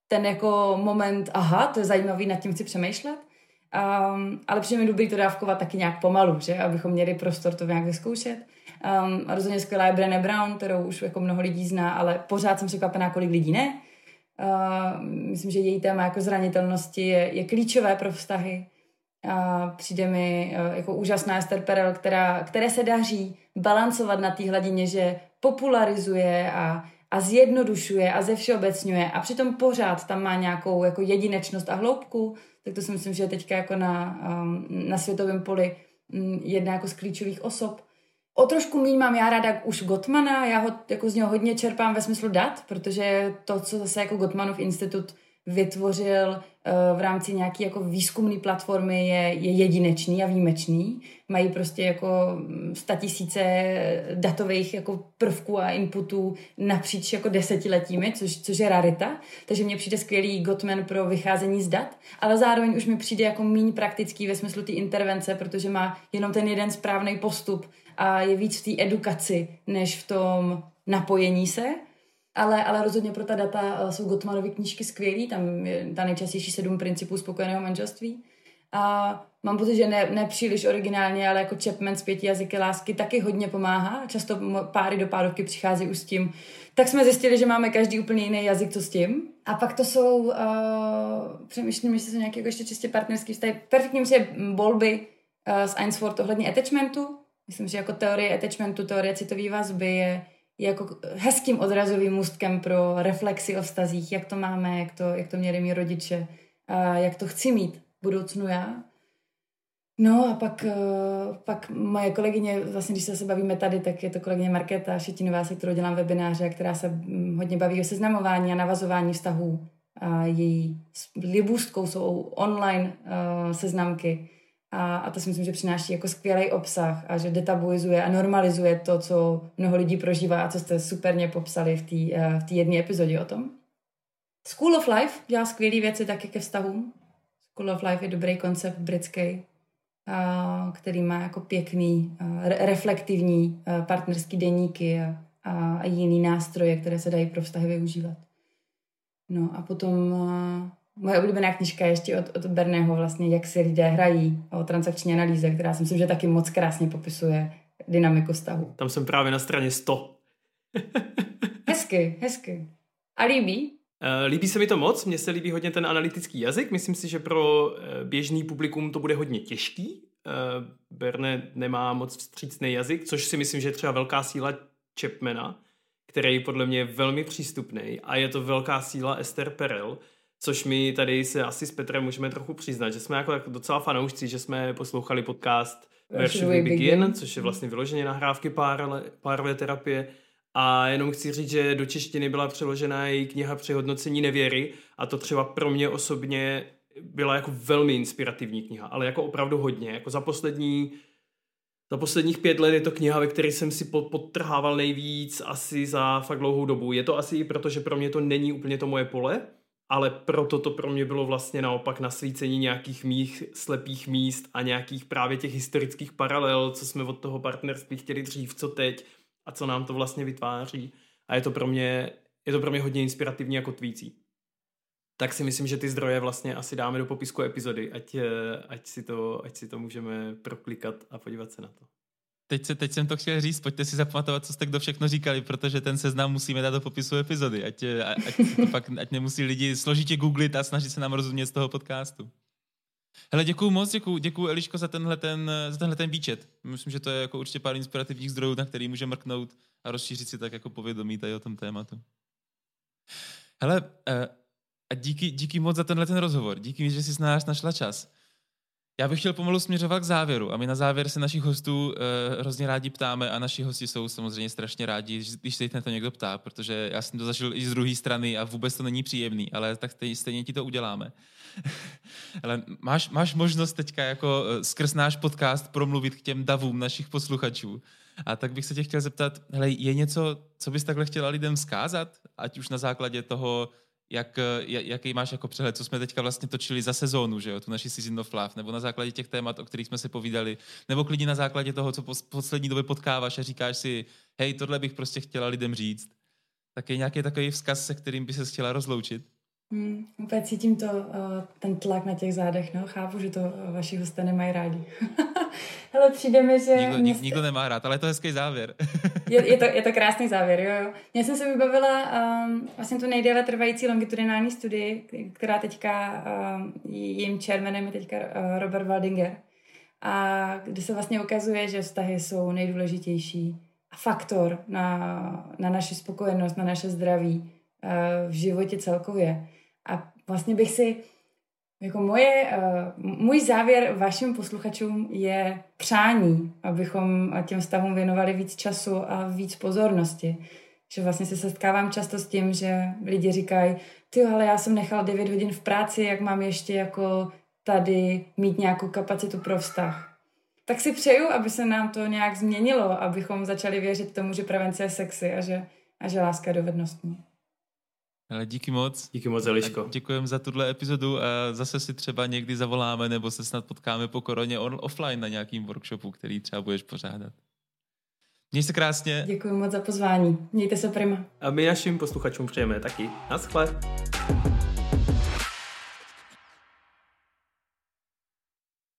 ten jako moment, aha, to je zajímavý, nad tím chci přemýšlet. Um, ale přijde mi dobrý to dávkovat taky nějak pomalu, že? abychom měli prostor to nějak vyzkoušet. Um, a rozhodně skvělá je Brené Brown, kterou už jako mnoho lidí zná, ale pořád jsem překvapená, kolik lidí ne. Uh, myslím, že její téma jako zranitelnosti je, je klíčové pro vztahy. Uh, přijde mi uh, jako úžasná Esther Perel, která, které se daří balancovat na té hladině, že popularizuje a, a zjednodušuje a zevšeobecňuje a přitom pořád tam má nějakou jako jedinečnost a hloubku, tak to si myslím, že je teďka jako na, um, na světovém poli um, jedna jako z klíčových osob. O trošku méně mám já ráda už Gottmana, já ho jako z něho hodně čerpám ve smyslu dat, protože to, co zase jako Gottmanův institut vytvořil v rámci nějaké jako výzkumné platformy je, je jedinečný a výjimečný. Mají prostě jako tisíce datových jako prvků a inputů napříč jako desetiletími, což, což je rarita. Takže mně přijde skvělý Gottman pro vycházení z dat, ale zároveň už mi přijde jako méně praktický ve smyslu té intervence, protože má jenom ten jeden správný postup a je víc v té edukaci, než v tom napojení se ale, ale rozhodně pro ta data eh, jsou Gottmanovy knížky skvělý, tam je ta nejčastější sedm principů spokojeného manželství. A mám pocit, že ne, ne příliš originálně, ale jako Chapman z pěti jazyky lásky taky hodně pomáhá. Často páry do párovky přichází už s tím. Tak jsme zjistili, že máme každý úplně jiný jazyk, co s tím. A pak to jsou, uh, přemýšlím, jestli jsou nějaké jako ještě čistě partnerský vztahy. Perfektní je Bolby uh, z Ainsworth ohledně attachmentu. Myslím, že jako teorie attachmentu, teorie citové vazby je jako hezkým odrazovým můstkem pro reflexy o vztazích, jak to máme, jak to, jak to měli mý rodiče, a jak to chci mít v budoucnu já. No a pak, eh, pak moje kolegyně, vlastně když se bavíme tady, tak je to kolegyně Markéta Šetinová, se kterou dělám webináře, která se hm, hodně baví o seznamování a navazování vztahů. A její libůstkou jsou online uh, seznamky A, a to si myslím, že přináší jako skvělý obsah a že detabuizuje a normalizuje to, co mnoho lidí prožívá a co jste superně popsali v té eh, v jedné epizodě o tom. School of Life dělá skvělé věci taky ke vztahům. School of Life je dobrý koncept britský, který má jako pěkný, reflektivní partnerský deníky a, a jiný nástroje, které se dají pro vztahy využívat. No a potom moje oblíbená knižka je ještě od, od Berného vlastně, jak si lidé hrají o transakční analýze, která si myslím, že taky moc krásně popisuje dynamiku vztahu. Tam jsem právě na straně 100. hezky, hezky. A líbí? Eh, líbí se mi to moc, mně se líbí hodně ten analytický jazyk, myslím si, že pro eh, běžný publikum to bude hodně těžký. Eh, Berne nemá moc vstřícný jazyk, což si myslím, že je třeba velká síla Chapmana, který podle mě je velmi přístupný a je to velká síla Esther Perel, což my tady se asi s Petrem můžeme trochu přiznat, že jsme jako docela fanoušci, že jsme poslouchali podcast Where Should We Begin, což je vlastně vyloženě nahrávky pár, párové terapie a jenom chci říct, že do češtiny byla přeložena její kniha Přehodnocení nevěry a to třeba pro mě osobně byla jako velmi inspirativní kniha, ale jako opravdu hodně. Jako za poslední za posledních pět let je to kniha, ve které jsem si podtrhával nejvíc asi za fakt dlouhou dobu. Je to asi i proto, že pro mě to není úplně to moje pole, ale proto to pro mě bylo vlastně naopak nasvícení nějakých mých slepých míst a nějakých právě těch historických paralel, co jsme od toho partnerství chtěli dřív, co teď a co nám to vlastně vytváří. A je to pro mě, je to pro mě hodně inspirativní jako tvící. Tak si myslím, že ty zdroje vlastně asi dáme do popisku epizody, ať, eh, ať, si, to, ať si to můžeme proklikat a podívat se na to. Teď, se, teď jsem to chtěl říct, pojďte si zapamatovat, co jste kdo všechno říkali, protože ten seznam musíme dát do popisu epizody, ať, ať, to fakt, ať nemusí lidi složitě googlit a snažit se nám rozumět z toho podcastu. Hele, děkuju moc, děkuju, děkuju Eliško za tenhle ten, za tenhle ten výčet. Myslím, že to je jako určitě pár inspirativních zdrojů, na který může mrknout a rozšířit si tak jako povědomí tady o tom tématu. Hele, eh, a díky, díky moc za tenhle ten rozhovor. Díky, že jsi nás našla čas. Já bych chtěl pomalu směřovat k závěru a my na závěr se našich hostů uh, hrozně rádi ptáme a naši hosti jsou samozřejmě strašně rádi, když se na to někdo ptá, protože já jsem to zažil i z druhé strany a vůbec to není příjemný, ale tak stejně ti to uděláme. ale máš, máš možnost teďka jako uh, skrz náš podcast promluvit k těm davům našich posluchačů. A tak bych se tě chtěl zeptat, hele, je něco, co bys takhle chtěla lidem zkázat, ať už na základě toho, jak, jaký máš jako přehled, co jsme teďka vlastně točili za sezónu, že jo, tu naši Season of Love, nebo na základě těch témat, o kterých jsme si povídali, nebo klidně na základě toho, co po poslední době potkáváš a říkáš si, hej, tohle bych prostě chtěla lidem říct. Tak je nějaký takový vzkaz, se kterým by se chtěla rozloučit? Hmm, úplně cítím to, uh, ten tlak na těch zádech, no. Chápu, že to uh, vaši hosté nemají rádi. Hele, přijde mi, že... Nikdo, nik, nikdo nemá rád, ale je to hezký závěr. je, je, to, je to krásný závěr, jo, jo. Já jsem se vybavila um, vlastně tu nejdéle trvající longitudinální studii, která teďka, um, jejím chairmanem je teďka uh, Robert Waldinger. A kde se vlastně ukazuje, že vztahy jsou nejdůležitější faktor na, na naši spokojenost, na naše zdraví v životě celkově. A vlastně bych si, jako moje, uh, můj závěr vašim posluchačům je přání, abychom těm vztahům věnovali víc času a víc pozornosti. Že vlastně se setkávám často s tím, že lidi říkají, ty ale já jsem nechal 9 hodin v práci, jak mám ještě jako tady mít nějakou kapacitu pro vztah. Tak si přeju, aby se nám to nějak změnilo, abychom začali věřit tomu, že prevence je sexy a že, a že láska je dovednostní. Ale díky moc. Díky moc, Eliško. Děkujeme za tuhle epizodu a zase si třeba někdy zavoláme nebo se snad potkáme po koroně on, offline na nějakým workshopu, který třeba budeš pořádat. Měj se krásně. Děkuji moc za pozvání. Mějte se prima. A my našim posluchačům přejeme taky. Naschle.